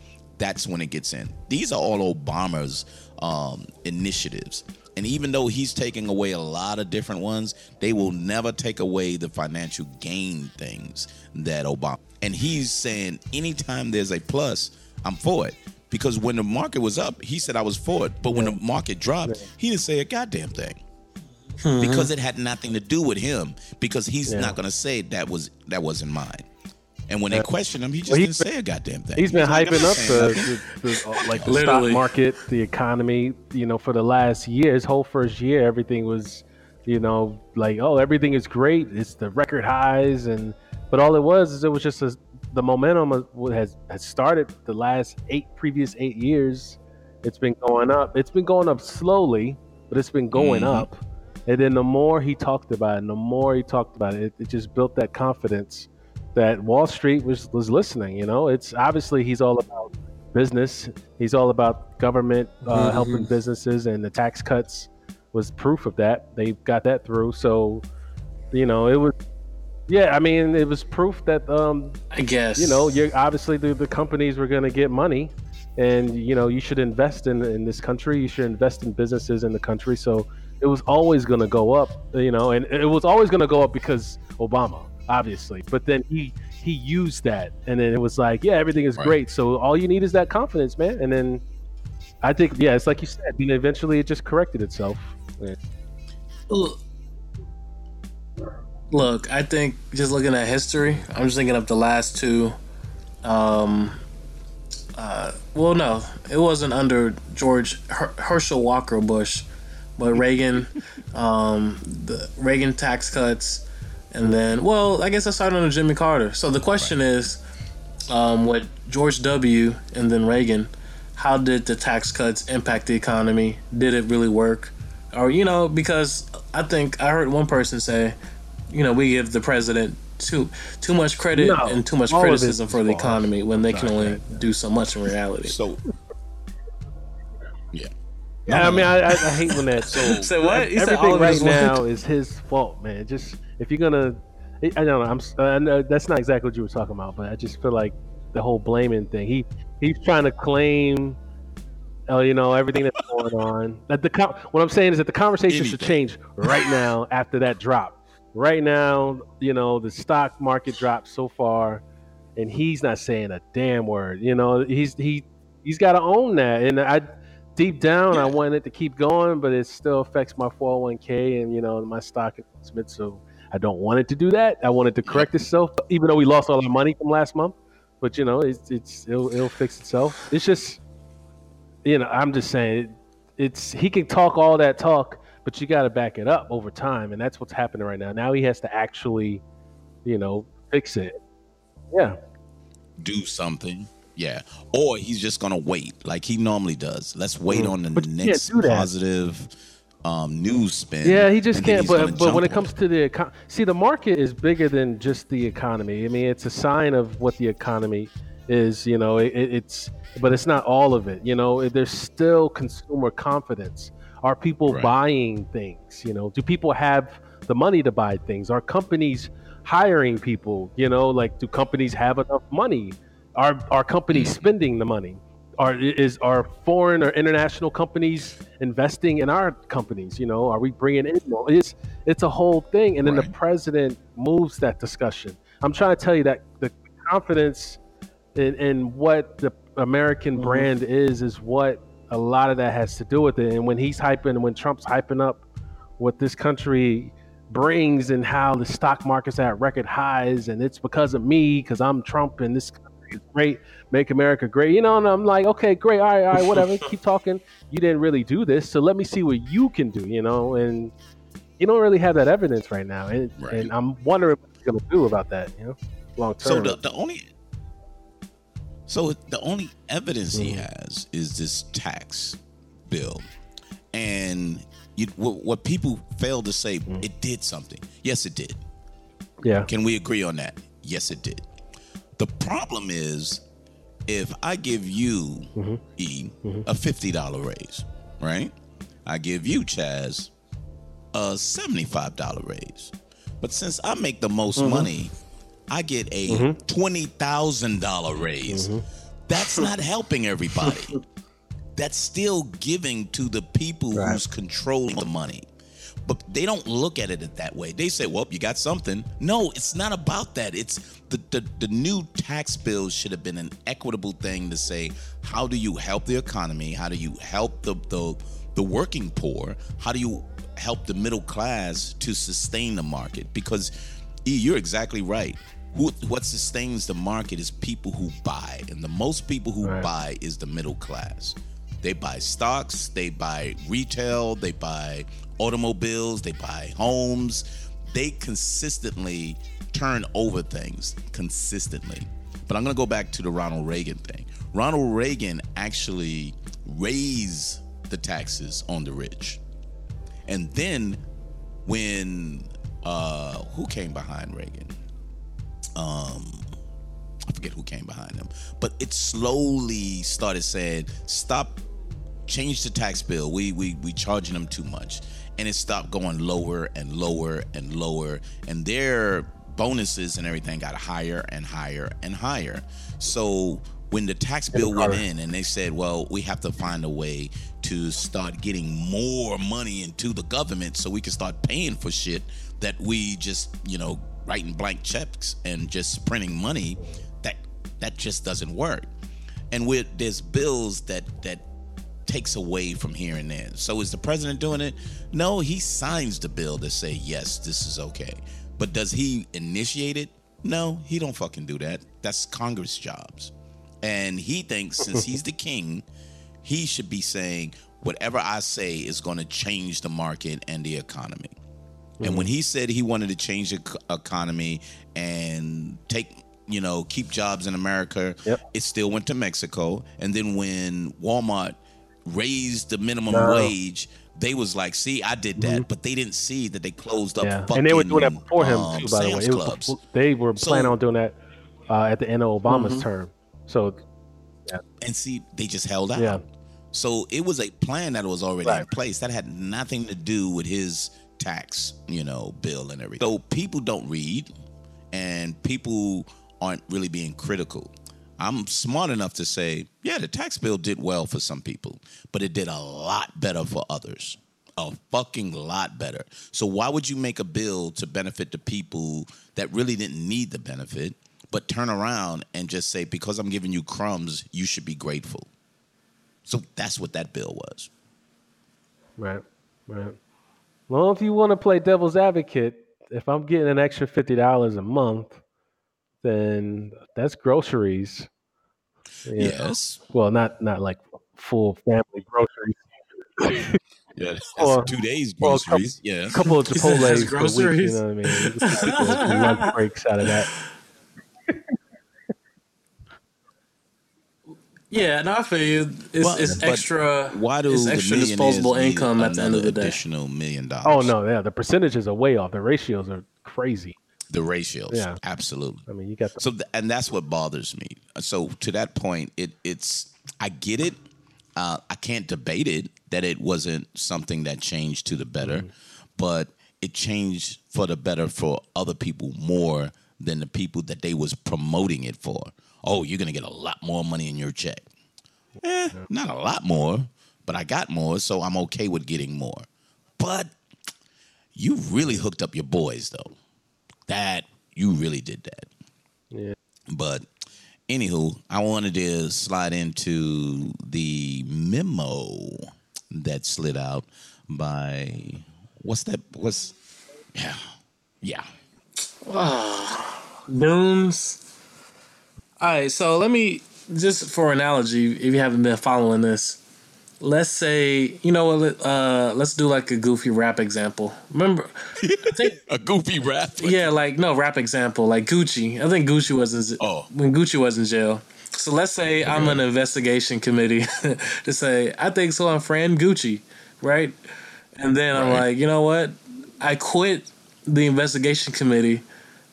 Speaker 1: that's when it gets in. These are all obama's um, initiatives. And even though he's taking away a lot of different ones they will never take away the financial gain things that obama and he's saying anytime there's a plus i'm for it. Because when the market was up he said i was for it. But when the market dropped he didn't say a goddamn thing because it had nothing to do with him because he's
Speaker 3: Yeah.
Speaker 1: not going to say that was that wasn't mine and when they question him he just
Speaker 3: Well,
Speaker 1: didn't
Speaker 3: been-
Speaker 1: say a goddamn thing
Speaker 3: He's been
Speaker 1: like, "I'm
Speaker 3: hyping up the, the, the like the
Speaker 2: Literally.
Speaker 3: stock market, the economy. You know, for the last year, his whole first year, everything was, you know, like oh, everything is great. It's the record highs, and but all it was is it was just a, the momentum has has started the last eight previous eight years. It's been going up. It's been going up slowly, but it's been going
Speaker 1: Mhm.
Speaker 3: up. And then the more he talked about it, and the more he talked about it, it, it just built that confidence that Wall Street was was listening. You know, it's obviously he's all about business. He's all about government uh, mm-hmm. helping businesses, and the tax cuts was proof of that. They got that through. So, you know, it was. Yeah, I mean, it was proof that um,
Speaker 2: I guess
Speaker 3: you know, you're obviously the, the companies were going to get money, and you know, you should invest in in this country. You should invest in businesses in the country. So it was always going to go up, you know, and it was always going to go up because Obama, obviously. But then he he used that, and then it was like, yeah, everything is right. great. So all you need is that confidence, man. And then I think, yeah, it's like you said. You know, eventually, it just corrected itself. Yeah.
Speaker 2: Look, look, I think just looking at history, I'm just thinking of the last two. Um, uh, well, no, it wasn't under George Her- Herschel Walker Bush, but Reagan, um, the Reagan tax cuts and then, well, I guess I started under Jimmy Carter. So the question right. is, um, with George W. and then Reagan, how did the tax cuts impact the economy? Did it really work? Or you know, because I think I heard one person say, you know, we give the president too too much credit no, and too much criticism for the economy when they can only do so much in reality.
Speaker 1: So, yeah.
Speaker 3: I mean, I, I, hate when that. So,
Speaker 2: so what?
Speaker 3: everything right now is his fault, man. Just if you're gonna, I don't know. I'm. I know that's not exactly what you were talking about, but I just feel like the whole blaming thing. He he's trying to claim, oh, you know, everything that's going on. That the what I'm saying is that the conversation Anything. should change right now after that drop. Right now, you know, the stock market dropped so far, and he's not saying a damn word. You know, he's he he's got to own that, and I deep down, yeah. I want it to keep going, but it still affects my 401k and you know my stock investment. So I don't want it to do that. I want it to correct itself, even though we lost all our money from last month. But you know, it's it's it'll, it'll fix itself. It's just, you know, I'm just saying, it's he can talk all that talk, but you got to back it up over time, and that's what's happening right now. Now he has to actually, you know, fix it. Yeah.
Speaker 1: Do something. Yeah. Or he's just gonna wait like he normally does. Let's wait mm. on the but next positive um, news spin.
Speaker 3: Yeah, he just can't. But but when it comes it. to the econ- see, the market is bigger than just the economy. I mean, it's a sign of what the economy is. You know, it, it's but it's not all of it. You know, there's still consumer confidence. Are people right. buying things? You know, do people have the money to buy things? Are companies hiring people? You know, like do companies have enough money? Are are companies mm. spending the money? are is are foreign or international companies investing in our companies? You know, are we bringing in? It's it's a whole thing, and then right. the president moves that discussion. I'm trying to tell you that the confidence in, in what the American mm-hmm. brand is is what a lot of that has to do with it. And when he's hyping, when Trump's hyping up what this country brings and how the stock market's at record highs, and it's because of me, because I'm Trump, and this great, make America great. You know, and I'm like, okay, great, all right, all right, whatever. Keep talking. You didn't really do this, so let me see what you can do. You know, and you don't really have that evidence right now, and, right. and I'm wondering what you're gonna do about that. You know, long term.
Speaker 1: So the, the only so the only evidence mm-hmm. he has is this tax bill, and you, what, what, people fail to say, mm-hmm. it did something. Yes, it did.
Speaker 3: Yeah.
Speaker 1: Can we agree on that? Yes, it did. The problem is if I give you mm-hmm. E mm-hmm. a fifty dollar raise, right? I give you Chaz a seventy five dollar raise, but since I make the most mm-hmm. money, I get a mm-hmm. twenty thousand dollar raise. Mm-hmm. That's not helping everybody. That's still giving to the people right. who's controlling the money. But they don't look at it that way. They say, well, you got something. No, it's not about that. It's the, the, the new tax bill should have been an equitable thing to say, how do you help the economy? How do you help the, the, the working poor? How do you help the middle class to sustain the market? Because E, you're exactly right. Who, what sustains the market is people who buy, and the most people who right. buy is the middle class. They buy stocks, they buy retail, they buy automobiles, they buy homes. They consistently turn over things consistently. But I'm going to go back to the Ronald Reagan thing. Ronald Reagan actually raised the taxes on the rich. And then when uh who came behind Reagan? um, I forget who came behind him, but it slowly started saying, "Stop, change the tax bill. We we we charging them too much," and it stopped going lower and lower and lower, and their bonuses and everything got higher and higher and higher. So when the tax bill went in and they said, well, we have to find a way to start getting more money into the government so we can start paying for shit that we just, you know, writing blank checks and just printing money, that that just doesn't work. And with there's bills that that takes away from here and there. So is the president doing it? No, he signs the bill to say yes, this is okay. But does he initiate it? No, he don't fucking do that. That's Congress jobs. And he thinks since he's the king, he should be saying whatever I say is going to change the market and the economy. And when he said he wanted to change the economy and take, you know, keep jobs in America,
Speaker 3: Yep.
Speaker 1: it still went to Mexico. And then when Walmart raised the minimum
Speaker 3: No.
Speaker 1: wage, they was like, "See, I did that," but they didn't see that they closed up.
Speaker 3: Yeah,
Speaker 1: fucking,
Speaker 3: and they were doing that before him
Speaker 1: um,
Speaker 3: too. By the way, was
Speaker 1: clubs.
Speaker 3: they were
Speaker 1: So-
Speaker 3: planning on doing that uh, at the end of Obama's term. So
Speaker 1: and see, they just held out.
Speaker 3: Yeah.
Speaker 1: So it was a plan that was already in place that had nothing to do with his tax, you know, bill and everything. So people don't read, and people aren't really being critical. I'm smart enough to say, yeah, the tax bill did well for some people, but it did a lot better for others. A fucking lot better. So why would you make a bill to benefit the people that really didn't need the benefit, but turn around and just say, because I'm giving you crumbs, you should be grateful. So that's what that bill was.
Speaker 3: right, right. Well, if you want to play devil's advocate, if I'm getting an extra fifty dollars a month, then that's groceries. You know.
Speaker 1: Yes.
Speaker 3: Well, not not like full family groceries.
Speaker 1: Yeah, that's
Speaker 3: Or-
Speaker 1: two days
Speaker 3: or a couple-
Speaker 1: groceries. yeah.
Speaker 3: A couple of
Speaker 2: He said
Speaker 3: Chipotle's
Speaker 2: that's
Speaker 3: per week. You know what I mean? You can lunch breaks out of that.
Speaker 2: Yeah, no, I feel you. It's,
Speaker 1: Well,
Speaker 2: it's extra.
Speaker 1: Why do
Speaker 2: it's
Speaker 1: the
Speaker 2: extra
Speaker 1: millionaires
Speaker 2: disposable
Speaker 1: need
Speaker 2: income at the end of
Speaker 1: another
Speaker 2: the day?
Speaker 1: Additional million dollars.
Speaker 3: Oh no, yeah, the percentages are way off. The ratios are crazy.
Speaker 1: The ratios.
Speaker 3: Yeah.
Speaker 1: absolutely.
Speaker 3: I mean, you got the
Speaker 1: So, th- and that's what bothers me. So, to that point, it it's I get it. Uh, I can't debate it that it wasn't something that changed to the better,
Speaker 3: Mm-hmm.
Speaker 1: but it changed for the better for other people more than the people that they was promoting it for. Oh, you're gonna get a lot more money in your check. Eh, not a lot more, but I got more, so I'm okay with getting more. But you really hooked up your boys though. That you really did that.
Speaker 3: yeah.
Speaker 1: But anywho, I wanted to slide into the memo that slid out by what's that? What's yeah, yeah.
Speaker 2: Ah, Nunes. All right, so let me just for analogy, if you haven't been following this, let's say you know what? Uh, let's do like a goofy rap example. Remember, think
Speaker 1: A goofy rap.
Speaker 2: yeah, like no rap example, like Gucci. I think Gucci was in
Speaker 1: Oh.
Speaker 2: when Gucci was in jail. So let's say I'm an investigation committee to say I think so. I'm friend Gucci, right? And then I'm like, you know what? I quit the investigation committee,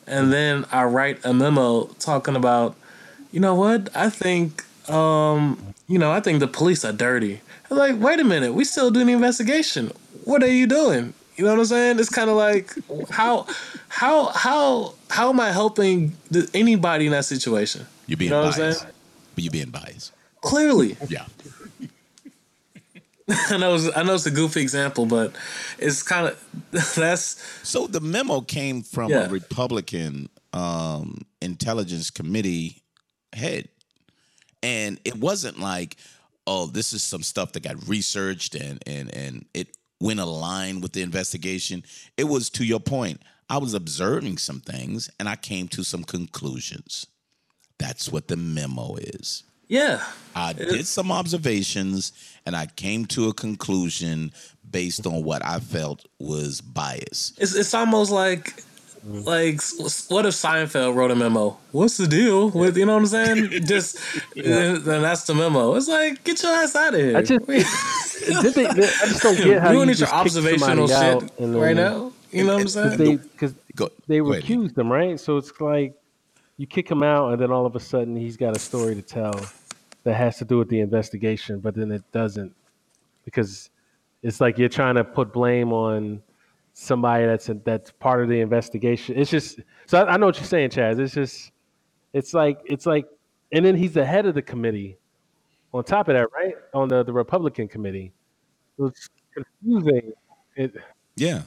Speaker 2: and then I write a memo talking about, you know what? I think, um, you know, I think the police are dirty. I'm like, wait a minute, we still doing the investigation. What are you doing? You know what I'm saying? It's kind of like how, how, how, how am I helping the, anybody in that situation?
Speaker 1: You're being
Speaker 2: You know
Speaker 1: biased. But you're being biased.
Speaker 2: Clearly,
Speaker 1: Yeah.
Speaker 2: I know it's, I know it's a goofy example, but it's kind of that's
Speaker 1: So the memo came from
Speaker 2: Yeah.
Speaker 1: a Republican um, intelligence committee head, and it wasn't like, oh, this is some stuff that got researched and and and it went aligned with the investigation. It was to your point. I was observing some things, and I came to some conclusions. That's what the memo is.
Speaker 2: yeah.
Speaker 1: I did some observations and I came to a conclusion based on what I felt was bias.
Speaker 2: It's it's almost like like what if Seinfeld wrote a memo? What's the deal with you know what I'm saying? Just then, then that's the memo. It's like get your ass out of here.
Speaker 3: I just- Did they, they- I just don't get how
Speaker 2: you
Speaker 3: you
Speaker 2: need
Speaker 3: just
Speaker 2: your
Speaker 3: kick
Speaker 2: observational
Speaker 3: somebody out
Speaker 2: shit
Speaker 3: and then-
Speaker 2: right now. You know what I'm saying?
Speaker 3: Because they, 'cause
Speaker 1: Go,
Speaker 3: they
Speaker 1: go ahead.
Speaker 3: recused them, right? So it's like you kick him out, and then all of a sudden he's got a story to tell that has to do with the investigation, but then it doesn't because it's like you're trying to put blame on somebody that's that's part of the investigation. It's just so I, I know what you're saying, Chaz. It's just it's like it's like, and then he's the head of the committee. On top of that, right on the the Republican committee, it's confusing. It,
Speaker 1: Yeah.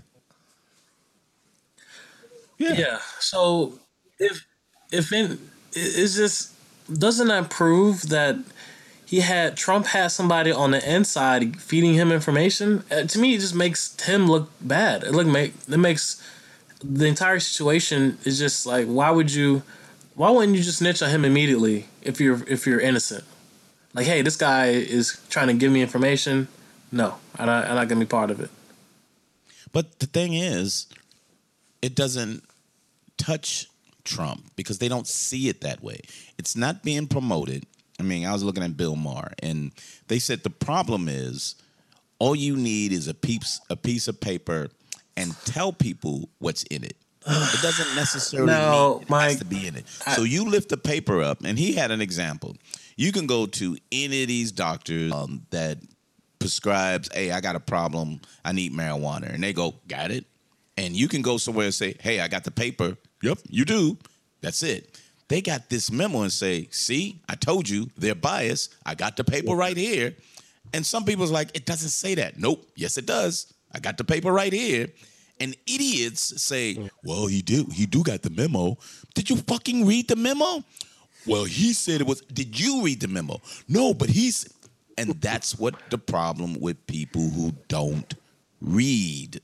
Speaker 2: Yeah.
Speaker 1: Yeah.
Speaker 2: So if if in, it's just doesn't that prove that he had Trump had somebody on the inside feeding him information? Uh, to me, it just makes him look bad. It look make it makes the entire situation is just like why would you why wouldn't you just snitch on him immediately if you're if you're innocent? Like, hey, this guy is trying to give me information. No, I'm not, I'm not gonna be part of it.
Speaker 1: But the thing is, it doesn't touch Trump because they don't see it that way. It's not being promoted. I mean, I was looking at Bill Maher, and they said the problem is all you need is a piece a piece of paper and tell people what's in it. It doesn't necessarily
Speaker 2: No,
Speaker 1: mean it
Speaker 2: Mike,
Speaker 1: has to be in it. so you lift the paper up, and he had an example. You can go to any of these doctors um, that prescribes, hey, I got a problem, I need marijuana. And they go, got it. And you can go somewhere and say, hey, I got the paper. Yep, you do. That's it. They got this memo and say, see, I told you they're biased. I got the paper right here. And some people's like, it doesn't say that. Nope. Yes, it does. I got the paper right here. And idiots say, well, he do. He do got the memo. Did you fucking read the memo? Well, he said it was. Did you read the memo? No, but he's. And that's what the problem with people who don't read.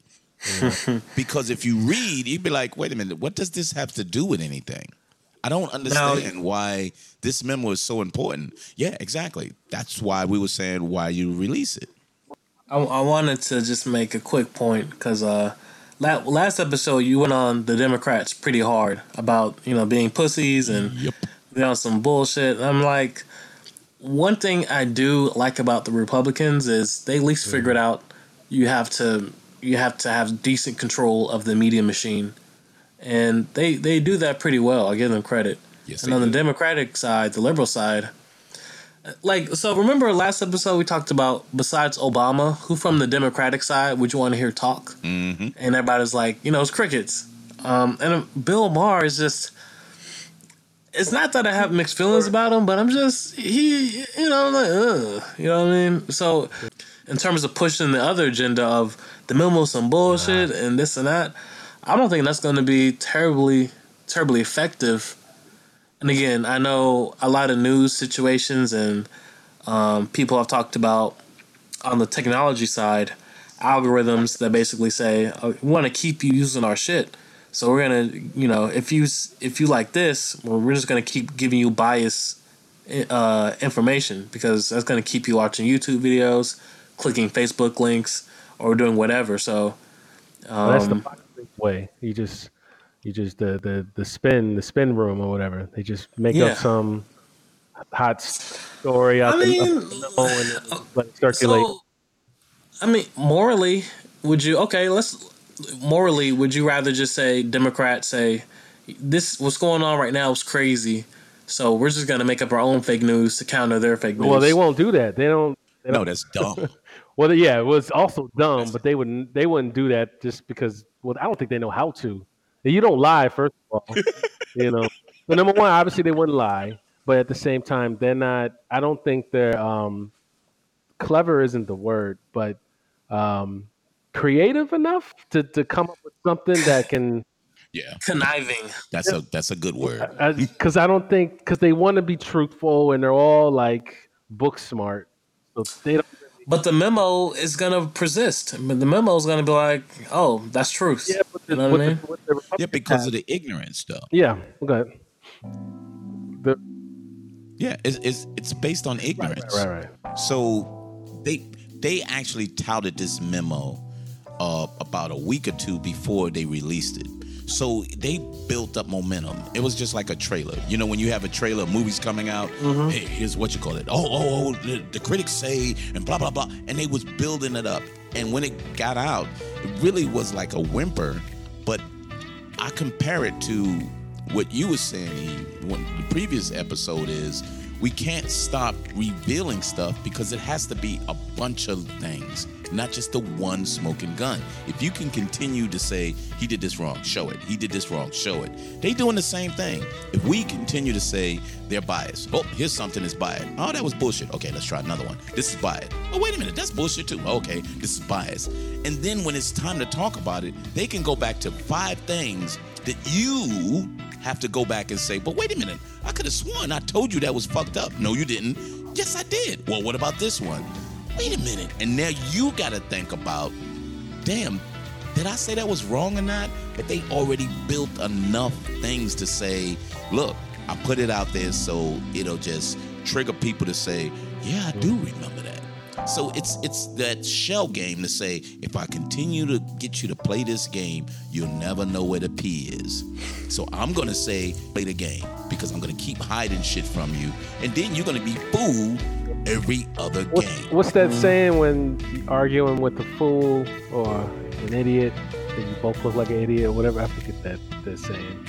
Speaker 1: because if you read, you'd be like, wait a minute, what does this have to do with anything? I don't understand why this memo is so important. Yeah, exactly. That's why we were saying why you release it.
Speaker 2: I, I wanted to just make a quick point because uh, la- last episode you went on the Democrats pretty hard about you know being pussies and
Speaker 1: Yep.
Speaker 2: they on some bullshit. I'm like, one thing I do like about the Republicans is they at least figured out you have to you have to have decent control of the media machine, and they they do that pretty well. I give them credit.
Speaker 1: Yes,
Speaker 2: and
Speaker 1: they
Speaker 2: on the. Democratic side, the liberal side, like so. Remember last episode we talked about besides Obama, who from the Democratic side would you want to hear talk?
Speaker 1: Mm-hmm.
Speaker 2: And everybody's like, you know, it's crickets. Um, and Bill Maher is just. It's not that I have mixed feelings about him, but I'm just he, you know, like, ugh, you know what I mean. So, in terms of pushing the other agenda of the memo some bullshit and this and that, I don't think that's going to be terribly, terribly effective. And again, I know a lot of news situations and um, people have talked about on the technology side algorithms that basically say oh, we want to keep you using our shit. So we're gonna, you know, if you if you like this, well, we're just gonna keep giving you bias uh, information because that's gonna keep you watching YouTube videos, clicking Facebook links, or doing whatever. So
Speaker 3: Well,
Speaker 2: um,
Speaker 3: News way. You just, you just the the the spin the spin room or whatever. They just make
Speaker 2: Yeah.
Speaker 3: up some hot story out
Speaker 2: I
Speaker 3: the,
Speaker 2: mean,
Speaker 3: up the memo and then uh, let it circulate.
Speaker 2: So, I mean, morally, would you okay? Let's morally, would you rather just say Democrats say this what's going on right now is crazy, so we're just gonna make up our own fake news to counter their fake news?
Speaker 3: well, they won't do that. They don't. They
Speaker 1: No,
Speaker 3: don't
Speaker 1: that's dumb.
Speaker 3: well, yeah, it was also dumb, but they wouldn't. They wouldn't do that just because. Well, I don't think they know how to. You don't lie, first of all. you know, so number one, obviously they wouldn't lie, but at the same time, they're not. I don't think they're um, clever. Isn't the word, but um, creative enough to to come up with something that can.
Speaker 1: yeah,
Speaker 2: conniving.
Speaker 1: that's a that's a good word.
Speaker 3: Because I, don't think because they want to be truthful and they're all like book smart, so they don't.
Speaker 2: But the memo is gonna persist. But the memo is gonna be like, oh, that's truth.
Speaker 3: Yeah, but
Speaker 2: you know what I mean?
Speaker 3: what the
Speaker 1: Yeah, because
Speaker 3: have-
Speaker 1: of the ignorance, though.
Speaker 3: yeah. Okay. The,
Speaker 1: Yeah, it's it's, it's based on ignorance.
Speaker 3: right, right, right.
Speaker 1: So they they actually touted this memo uh, about a week or two before they released it. So they built up momentum. It was just like a trailer. You know, when you have a trailer, movies coming out. Mm-hmm. Hey, here's what you call it. Oh, oh, oh. The, the critics say and blah blah blah, and they was building it up. And when it got out, it really was like a whimper. But I compare it to what you were saying, when the previous episode is we can't stop revealing stuff because it has to be a bunch of things, not just the one smoking gun. If you can continue to say he did this wrong, show it. He did this wrong, show it. They doing the same thing. If we continue to say they're biased, oh, here's something that's biased. Oh, that was bullshit. Okay, let's try another one. This is biased. Oh, wait a minute, that's bullshit too. Okay, this is biased. And then when it's time to talk about it, they can go back to five things that you have to go back and say, but wait a minute, I could have sworn I told you that was fucked up. No, you didn't. Yes, I did. Well, what about this one? Wait a minute. And now you got to think about, damn, did I say that was wrong or not? But they already built enough things to say, look, I put it out there so it'll just trigger people to say, yeah, I do remember that. So it's it's that shell game to say if I continue to get you to play this game, you'll never know where the P is. So I'm gonna say play the game because I'm gonna keep hiding shit from you, and then you're gonna be fooled every other game.
Speaker 3: what's that saying when you're arguing with a fool or an idiot? And you both look like an idiot or whatever. I forget that that saying.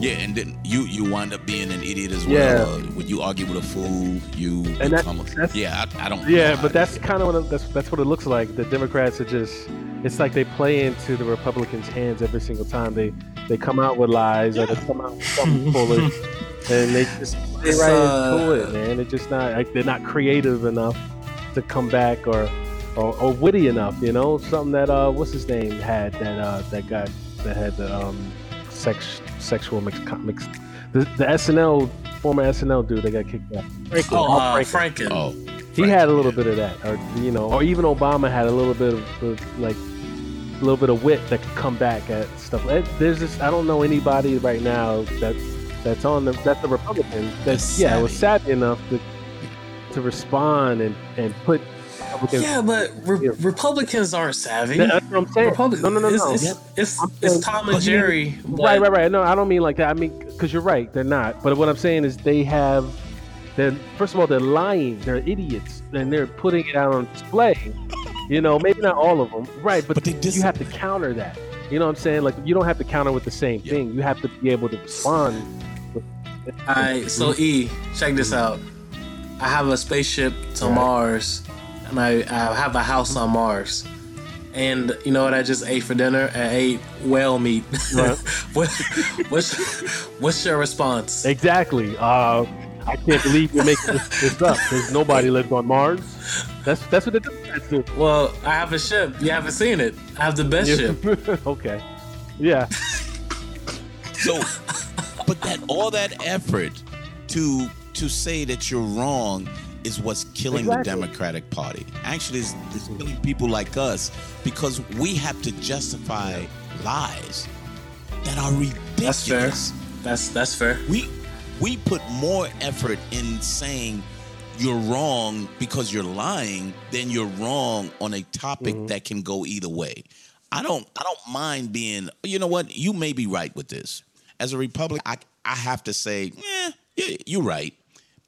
Speaker 1: Yeah, and then you you wind up being an idiot as
Speaker 3: Yeah.
Speaker 1: well. Uh, when you argue with a fool, you
Speaker 3: And that-
Speaker 1: a, yeah. I, I don't.
Speaker 3: Yeah, but that's kind of what it, that's that's what it looks like. The Democrats are just it's like they play into the Republicans' hands every single time they they come out with lies or they come out with something foolish, and they just play
Speaker 2: It's,
Speaker 3: right
Speaker 2: uh,
Speaker 3: into it, man. They're just not like they're not creative enough to come back or or, or witty enough, you know. Something that uh, what's his name had that uh that guy that had the um sex sexual mix mix the, the SNL former SNL dude that got kicked out. Franklin,
Speaker 2: Oh, uh,
Speaker 3: Franklin.
Speaker 2: Franken.
Speaker 1: Oh,
Speaker 3: He had a little
Speaker 1: yeah.
Speaker 3: bit of that, or you know, or even Obama had a little bit of, of like a little bit of wit that could come back at stuff. There's this. I don't know anybody right now that that's on the that's a Republican that's
Speaker 1: That's
Speaker 3: yeah was
Speaker 1: savvy.
Speaker 3: savvy enough to to respond and and put Republicans.
Speaker 2: Yeah, but re- Republicans aren't savvy.
Speaker 3: That's what I'm saying.
Speaker 2: Republicans.
Speaker 3: No, no, no,
Speaker 2: it's,
Speaker 3: no.
Speaker 2: It's,
Speaker 3: Yeah.
Speaker 2: it's,
Speaker 3: I'm
Speaker 2: it's Tom and Jerry.
Speaker 3: Right,
Speaker 2: but-
Speaker 3: right, right. No, I don't mean like that. I mean, because you're right, they're not. But what I'm saying is they have. They're first of all they're lying. They're idiots, and they're putting it out on display. You know, maybe not all of them, right? But,
Speaker 1: But they dis-
Speaker 3: you have to counter that. You know what I'm saying? Like you don't have to counter with the same
Speaker 1: Yeah.
Speaker 3: thing. You have to be able to respond.
Speaker 2: All right, so E, check this out. I have a spaceship to
Speaker 3: Right.
Speaker 2: Mars, and I, I have a house on Mars. And you know what I just ate for dinner? I ate whale meat.
Speaker 3: Right.
Speaker 2: what, what's, what's your response?
Speaker 3: exactly. Uh, I can't believe you're making this, this up because nobody lives on Mars. That's that's what the Democrats do.
Speaker 2: Well, I have a ship. You haven't seen it. I have the best ship.
Speaker 3: okay. Yeah.
Speaker 1: So, but that all that effort to to say that you're wrong is what's killing
Speaker 3: Exactly.
Speaker 1: the Democratic Party. Actually, it's, it's killing people like us because we have to justify lies that are ridiculous.
Speaker 2: That's fair. That's that's fair.
Speaker 1: We we put more effort in saying you're wrong because you're lying than you're wrong on a topic
Speaker 3: Mm-hmm.
Speaker 1: that can go either way. I don't I don't mind being you know what you may be right with this. As a Republican, I I have to say, yeah, yeah you're right.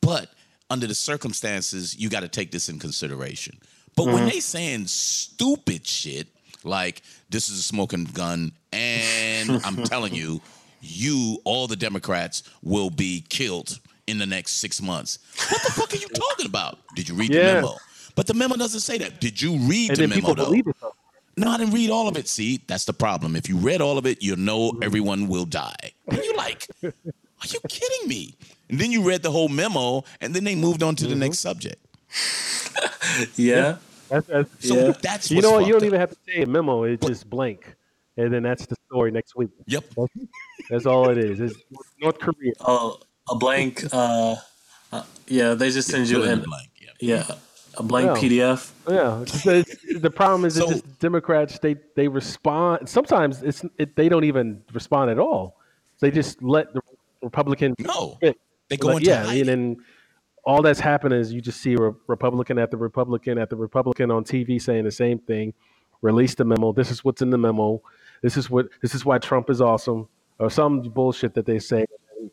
Speaker 1: But under the circumstances, you got to take this in consideration. But when
Speaker 3: Mm-hmm.
Speaker 1: they saying stupid shit like this is a smoking gun and I'm telling you, you all the Democrats will be killed in the next six months. What the fuck are you talking about? Did you read
Speaker 3: Yeah.
Speaker 1: the memo? But the memo doesn't say that. Did you read
Speaker 3: And
Speaker 1: the memo
Speaker 3: people
Speaker 1: though?
Speaker 3: believe it. Though.
Speaker 1: No, I didn't read all of it. See, that's the problem. If you read all of it, you know
Speaker 3: Mm-hmm.
Speaker 1: everyone will die. And you're like, are you kidding me? And then you read the whole memo, and then they moved on to
Speaker 3: Mm-hmm.
Speaker 1: the next subject.
Speaker 2: Yeah.
Speaker 3: That's, that's,
Speaker 1: So
Speaker 2: Yeah.
Speaker 1: that's
Speaker 3: you know what? You don't
Speaker 1: up.
Speaker 3: even have to say a memo. It's just blank, and then that's the story next week.
Speaker 1: Yep.
Speaker 3: That's all it is. It's North Korea.
Speaker 2: Oh, a blank. Uh, uh, yeah, they just send you
Speaker 1: in
Speaker 2: an
Speaker 1: blank. Yep.
Speaker 2: yeah a blank
Speaker 3: Yeah.
Speaker 2: PDF.
Speaker 3: Yeah, it's- it's- the problem is
Speaker 1: So-
Speaker 3: it's just Democrats. They they respond. Sometimes it's it, they don't even respond at all. They just let the Republican
Speaker 1: No,
Speaker 3: pick.
Speaker 1: They go
Speaker 3: Like,
Speaker 1: into
Speaker 3: yeah,
Speaker 1: hiding.
Speaker 3: and then all that's happening is you just see a Republican at the Republican at the Republican on TV saying the same thing. Release the memo. This is what's in the memo. This is what. This is why Trump is awesome, or some bullshit that they say.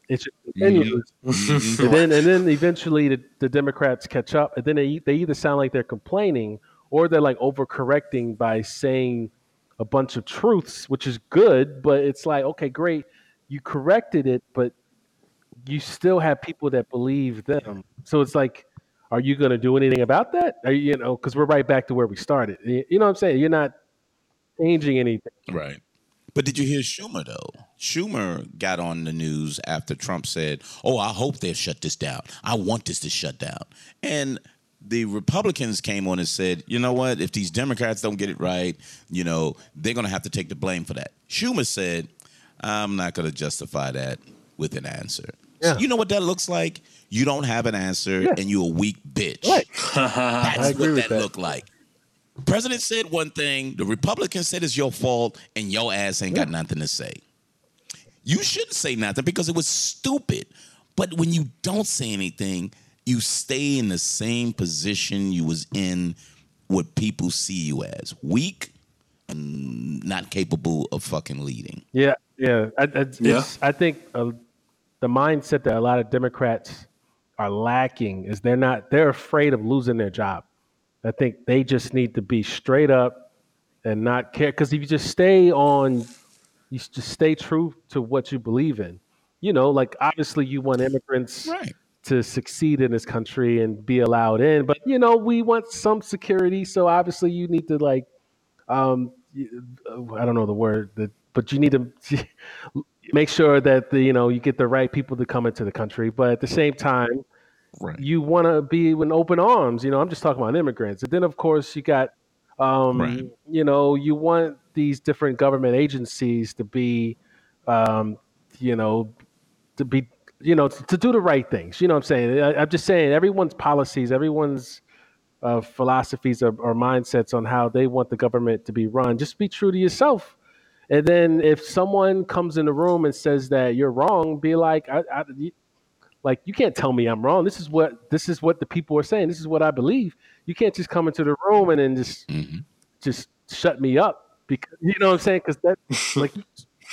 Speaker 3: It just continues. And mm-hmm. then and then eventually the, the Democrats catch up, and then they they either sound like they're complaining or they're like overcorrecting by saying a bunch of truths, which is good, but it's like okay, great. you corrected it, but you still have people that believe them. So it's like, are you going to do anything about that? Are you, you know, because we're right back to where we started. You know what I'm saying? You're not changing anything.
Speaker 1: Right. But did you hear Schumer though? Schumer got on the news after Trump said, "Oh, I hope they shut this down. I want this to shut down." And the Republicans came on and said, "You know what? If these Democrats don't get it right, you know, they're going to have to take the blame for that." Schumer said, "I'm not going to justify that with an answer."
Speaker 3: Yeah.
Speaker 1: You know what that looks like? You don't have an answer
Speaker 3: Yeah.
Speaker 1: and you're a weak bitch.
Speaker 3: Right.
Speaker 1: That's
Speaker 3: I agree
Speaker 1: what that,
Speaker 3: that.
Speaker 1: looked like. President said one thing, the Republicans said it's your fault, and your ass ain't got nothing to say. You shouldn't say nothing because it was stupid. But when you don't say anything, you stay in the same position you was in what people see you as. Weak and not capable of fucking leading.
Speaker 3: Yeah, yeah. I, I,
Speaker 2: Yeah.
Speaker 3: I think uh, the mindset that a lot of Democrats are lacking is they're not they're afraid of losing their job. I think they just need to be straight up and not care because if you just stay on, you just stay true to what you believe in. You know, like obviously you want immigrants
Speaker 1: Right.
Speaker 3: to succeed in this country and be allowed in, but you know we want some security. So obviously you need to like um, uh, I don't know the word, but you need to make sure that the, you know you get the right people to come into the country. But at the same time,
Speaker 1: Right.
Speaker 3: you want to be in open arms. You know, I'm just talking about immigrants, and then of course you got, um,
Speaker 1: Right.
Speaker 3: you know, you want these different government agencies to be, um, you know, to be, you know, to, to do the right things. You know what I'm saying? I, I'm just saying everyone's policies, everyone's uh, philosophies or, or mindsets on how they want the government to be run. Just be true to yourself. And then if someone comes in the room and says that you're wrong, be like, I, I, you- like you can't tell me I'm wrong. This is what this is what the people are saying. This is what I believe. You can't just come into the room and then just
Speaker 1: Mhm.
Speaker 3: just shut me up because you know what I'm saying? Because that like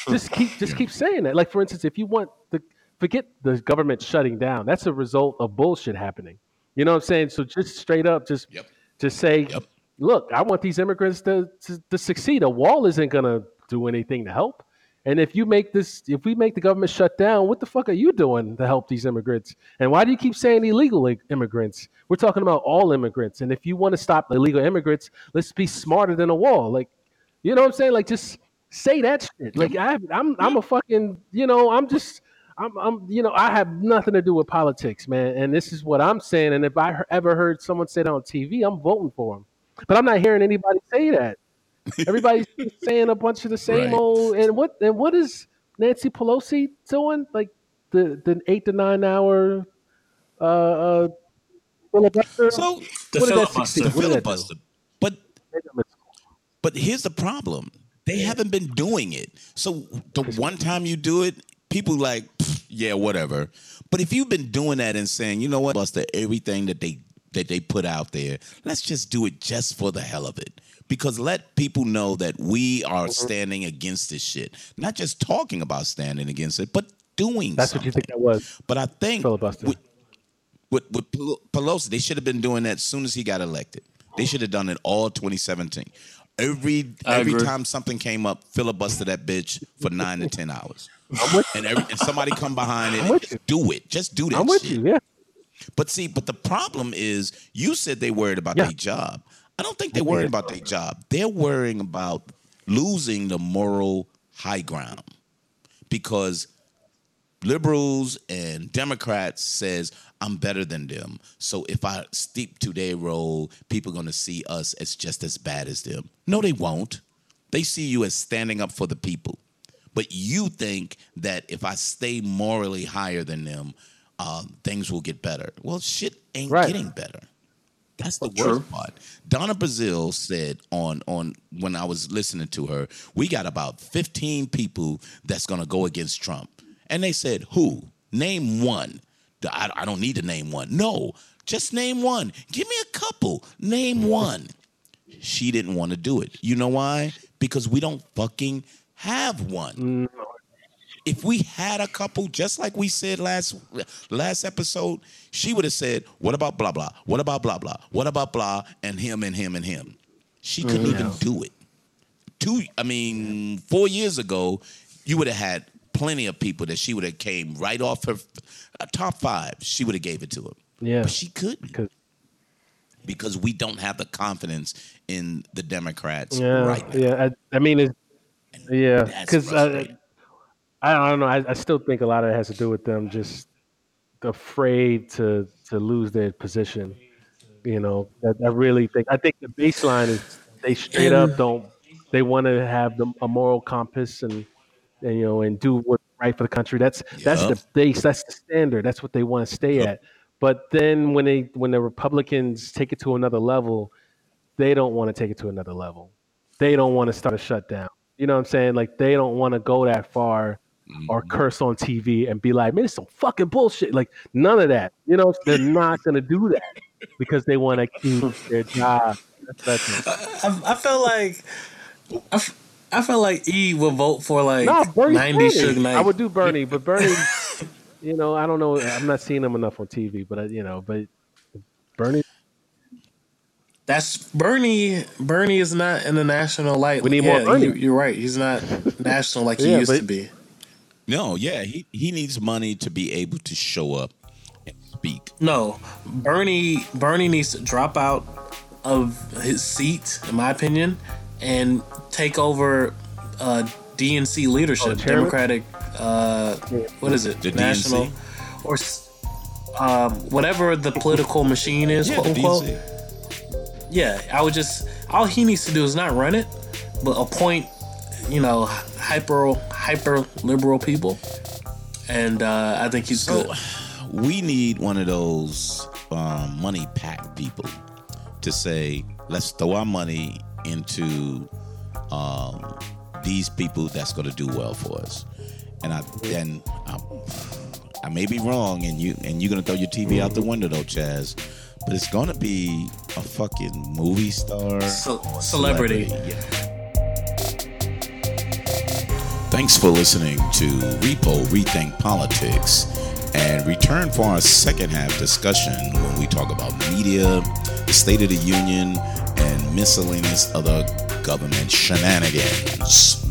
Speaker 3: just keep just keep saying that. Like for instance, if you want the forget the government shutting down, that's a result of bullshit happening. You know what I'm saying? So just straight up, just
Speaker 1: Yep.
Speaker 3: just say,
Speaker 1: Yep.
Speaker 3: look, I want these immigrants to, to to succeed. A wall isn't gonna do anything to help. And if you make this, if we make the government shut down, what the fuck are you doing to help these immigrants? And why do you keep saying illegal immigrants? We're talking about all immigrants. And if you want to stop illegal immigrants, let's be smarter than a wall. Like, you know what I'm saying? Like, just say that shit. Like, I, I'm, I'm a fucking, you know, I'm just, I'm, I'm, you know, I have nothing to do with politics, man. And this is what I'm saying. And if I ever heard someone say that on TV, I'm voting for them. But I'm not hearing anybody say that. Everybody's saying a bunch of the same
Speaker 1: Right.
Speaker 3: old. And what and what is Nancy Pelosi doing? Like the the eight to nine hour uh, uh filibuster.
Speaker 1: So
Speaker 2: The
Speaker 3: What
Speaker 2: filibuster.
Speaker 1: the
Speaker 3: What did that do?
Speaker 1: filibuster. But But here's the problem. They haven't been doing it. So the one time you do it, people like, yeah, whatever. But if you've been doing that and saying, you know what, Buster, everything that they that they put out there, let's just do it just for the hell of it. Because let people know that we are mm-hmm. standing against this shit. Not just talking about standing against it, but doing
Speaker 3: That's
Speaker 1: something.
Speaker 3: what you think that was.
Speaker 1: But I think
Speaker 3: Filibuster.
Speaker 1: with, with, with Pelosi, they should have been doing that as soon as he got elected. They should have done it all 2017. Every
Speaker 2: I
Speaker 1: every
Speaker 2: agree.
Speaker 1: time something came up, filibuster that bitch for nine to ten hours,
Speaker 3: I'm with,
Speaker 1: and every and somebody come behind it,
Speaker 3: I'm
Speaker 1: and
Speaker 3: with
Speaker 1: just do it, just do that.
Speaker 3: I'm with
Speaker 1: shit.
Speaker 3: you. Yeah.
Speaker 1: But see, but the problem is, you said they worried about
Speaker 3: Yeah.
Speaker 1: their job. I don't think they're worrying about their job. They're worrying about losing the moral high ground because liberals and Democrats says I'm better than them. So if I steep to their role, people are going to see us as just as bad as them. No, they won't. They see you as standing up for the people. But you think that if I stay morally higher than them, um, things will get better. Well, shit ain't
Speaker 3: Right.
Speaker 1: getting better. That's the
Speaker 2: True.
Speaker 1: worst part. Donna Brazile said on on when I was listening to her, we got about 15 people that's gonna go against Trump. And they said, who? Name one. I, I don't need to name one. No, just name one. Give me a couple. Name one. She didn't want to do it. You know why? Because we don't fucking have one. If we had a couple, just like we said last last episode, she would have said, "What about blah blah? What about blah blah? What about blah and him and him and him?" She couldn't even do it. Two, I mean, four years ago, you would have had plenty of people that she would have came right off her uh, top five. She would have gave it to him.
Speaker 3: Yeah.
Speaker 1: but she couldn't
Speaker 3: Because
Speaker 1: because we don't have the confidence in the Democrats
Speaker 3: yeah,
Speaker 1: right now.
Speaker 3: yeah. I, I mean, it's, yeah, because uh. I, don't know. I, I still think a lot of it has to do with them just afraid to to lose their position. You know, that I really think. I think the baseline is they straight up don't. They want to have the, a moral compass and, and you know and do what's right for the country. That's that's the base. That's the standard. That's what they want to stay at. But then when they when the Republicans take it to another level, they don't want to take it to another level. They don't want to start a shutdown. You know what I'm saying? Like they don't want to go that far or mm-hmm. curse on TV and be like, man, it's some fucking bullshit. Like none of that. You know, they're not gonna do that because they want to keep their job. That's, that's
Speaker 2: I, I felt like I, f- I felt like E would vote for like
Speaker 3: no, Bernie.
Speaker 2: 90 Suge Knight.
Speaker 3: I would do Bernie, but Bernie, you know, I don't know. I'm not seeing him enough on TV, but I, you know, but Bernie,
Speaker 2: That's Bernie. Bernie is not in the national light.
Speaker 3: We need more Bernie.
Speaker 2: You, you're right. He's not national like he
Speaker 3: Yeah,
Speaker 2: used
Speaker 3: but-
Speaker 2: to be.
Speaker 1: No, yeah, he, he needs money to be able to show up and speak.
Speaker 2: No, Bernie. Bernie needs to drop out of his seat, in my opinion, and take over uh, DNC leadership,
Speaker 3: Oh.
Speaker 2: Democratic. Uh, what is it?
Speaker 1: The
Speaker 2: national
Speaker 1: DNC?
Speaker 2: or s- um, whatever the political machine is,
Speaker 1: Yeah,
Speaker 2: quote
Speaker 1: the
Speaker 2: unquote.
Speaker 1: DNC.
Speaker 2: Yeah, I would just all he needs to do is not run it, but appoint, you know, hyper hyper liberal people, and uh, I think he's
Speaker 1: So
Speaker 2: good.
Speaker 1: we need one of those um, money PAC people to say, let's throw our money into um, these people that's going to do well for us. And I then I, I may be wrong, and you and you're going to throw your TV out the window though, Chaz. But it's going to be a fucking movie star,
Speaker 2: Ce- celebrity.
Speaker 1: yeah. Thanks for listening to Repo Rethink Politics and return for our second half discussion when we talk about media, the State of the Union, and miscellaneous other government shenanigans.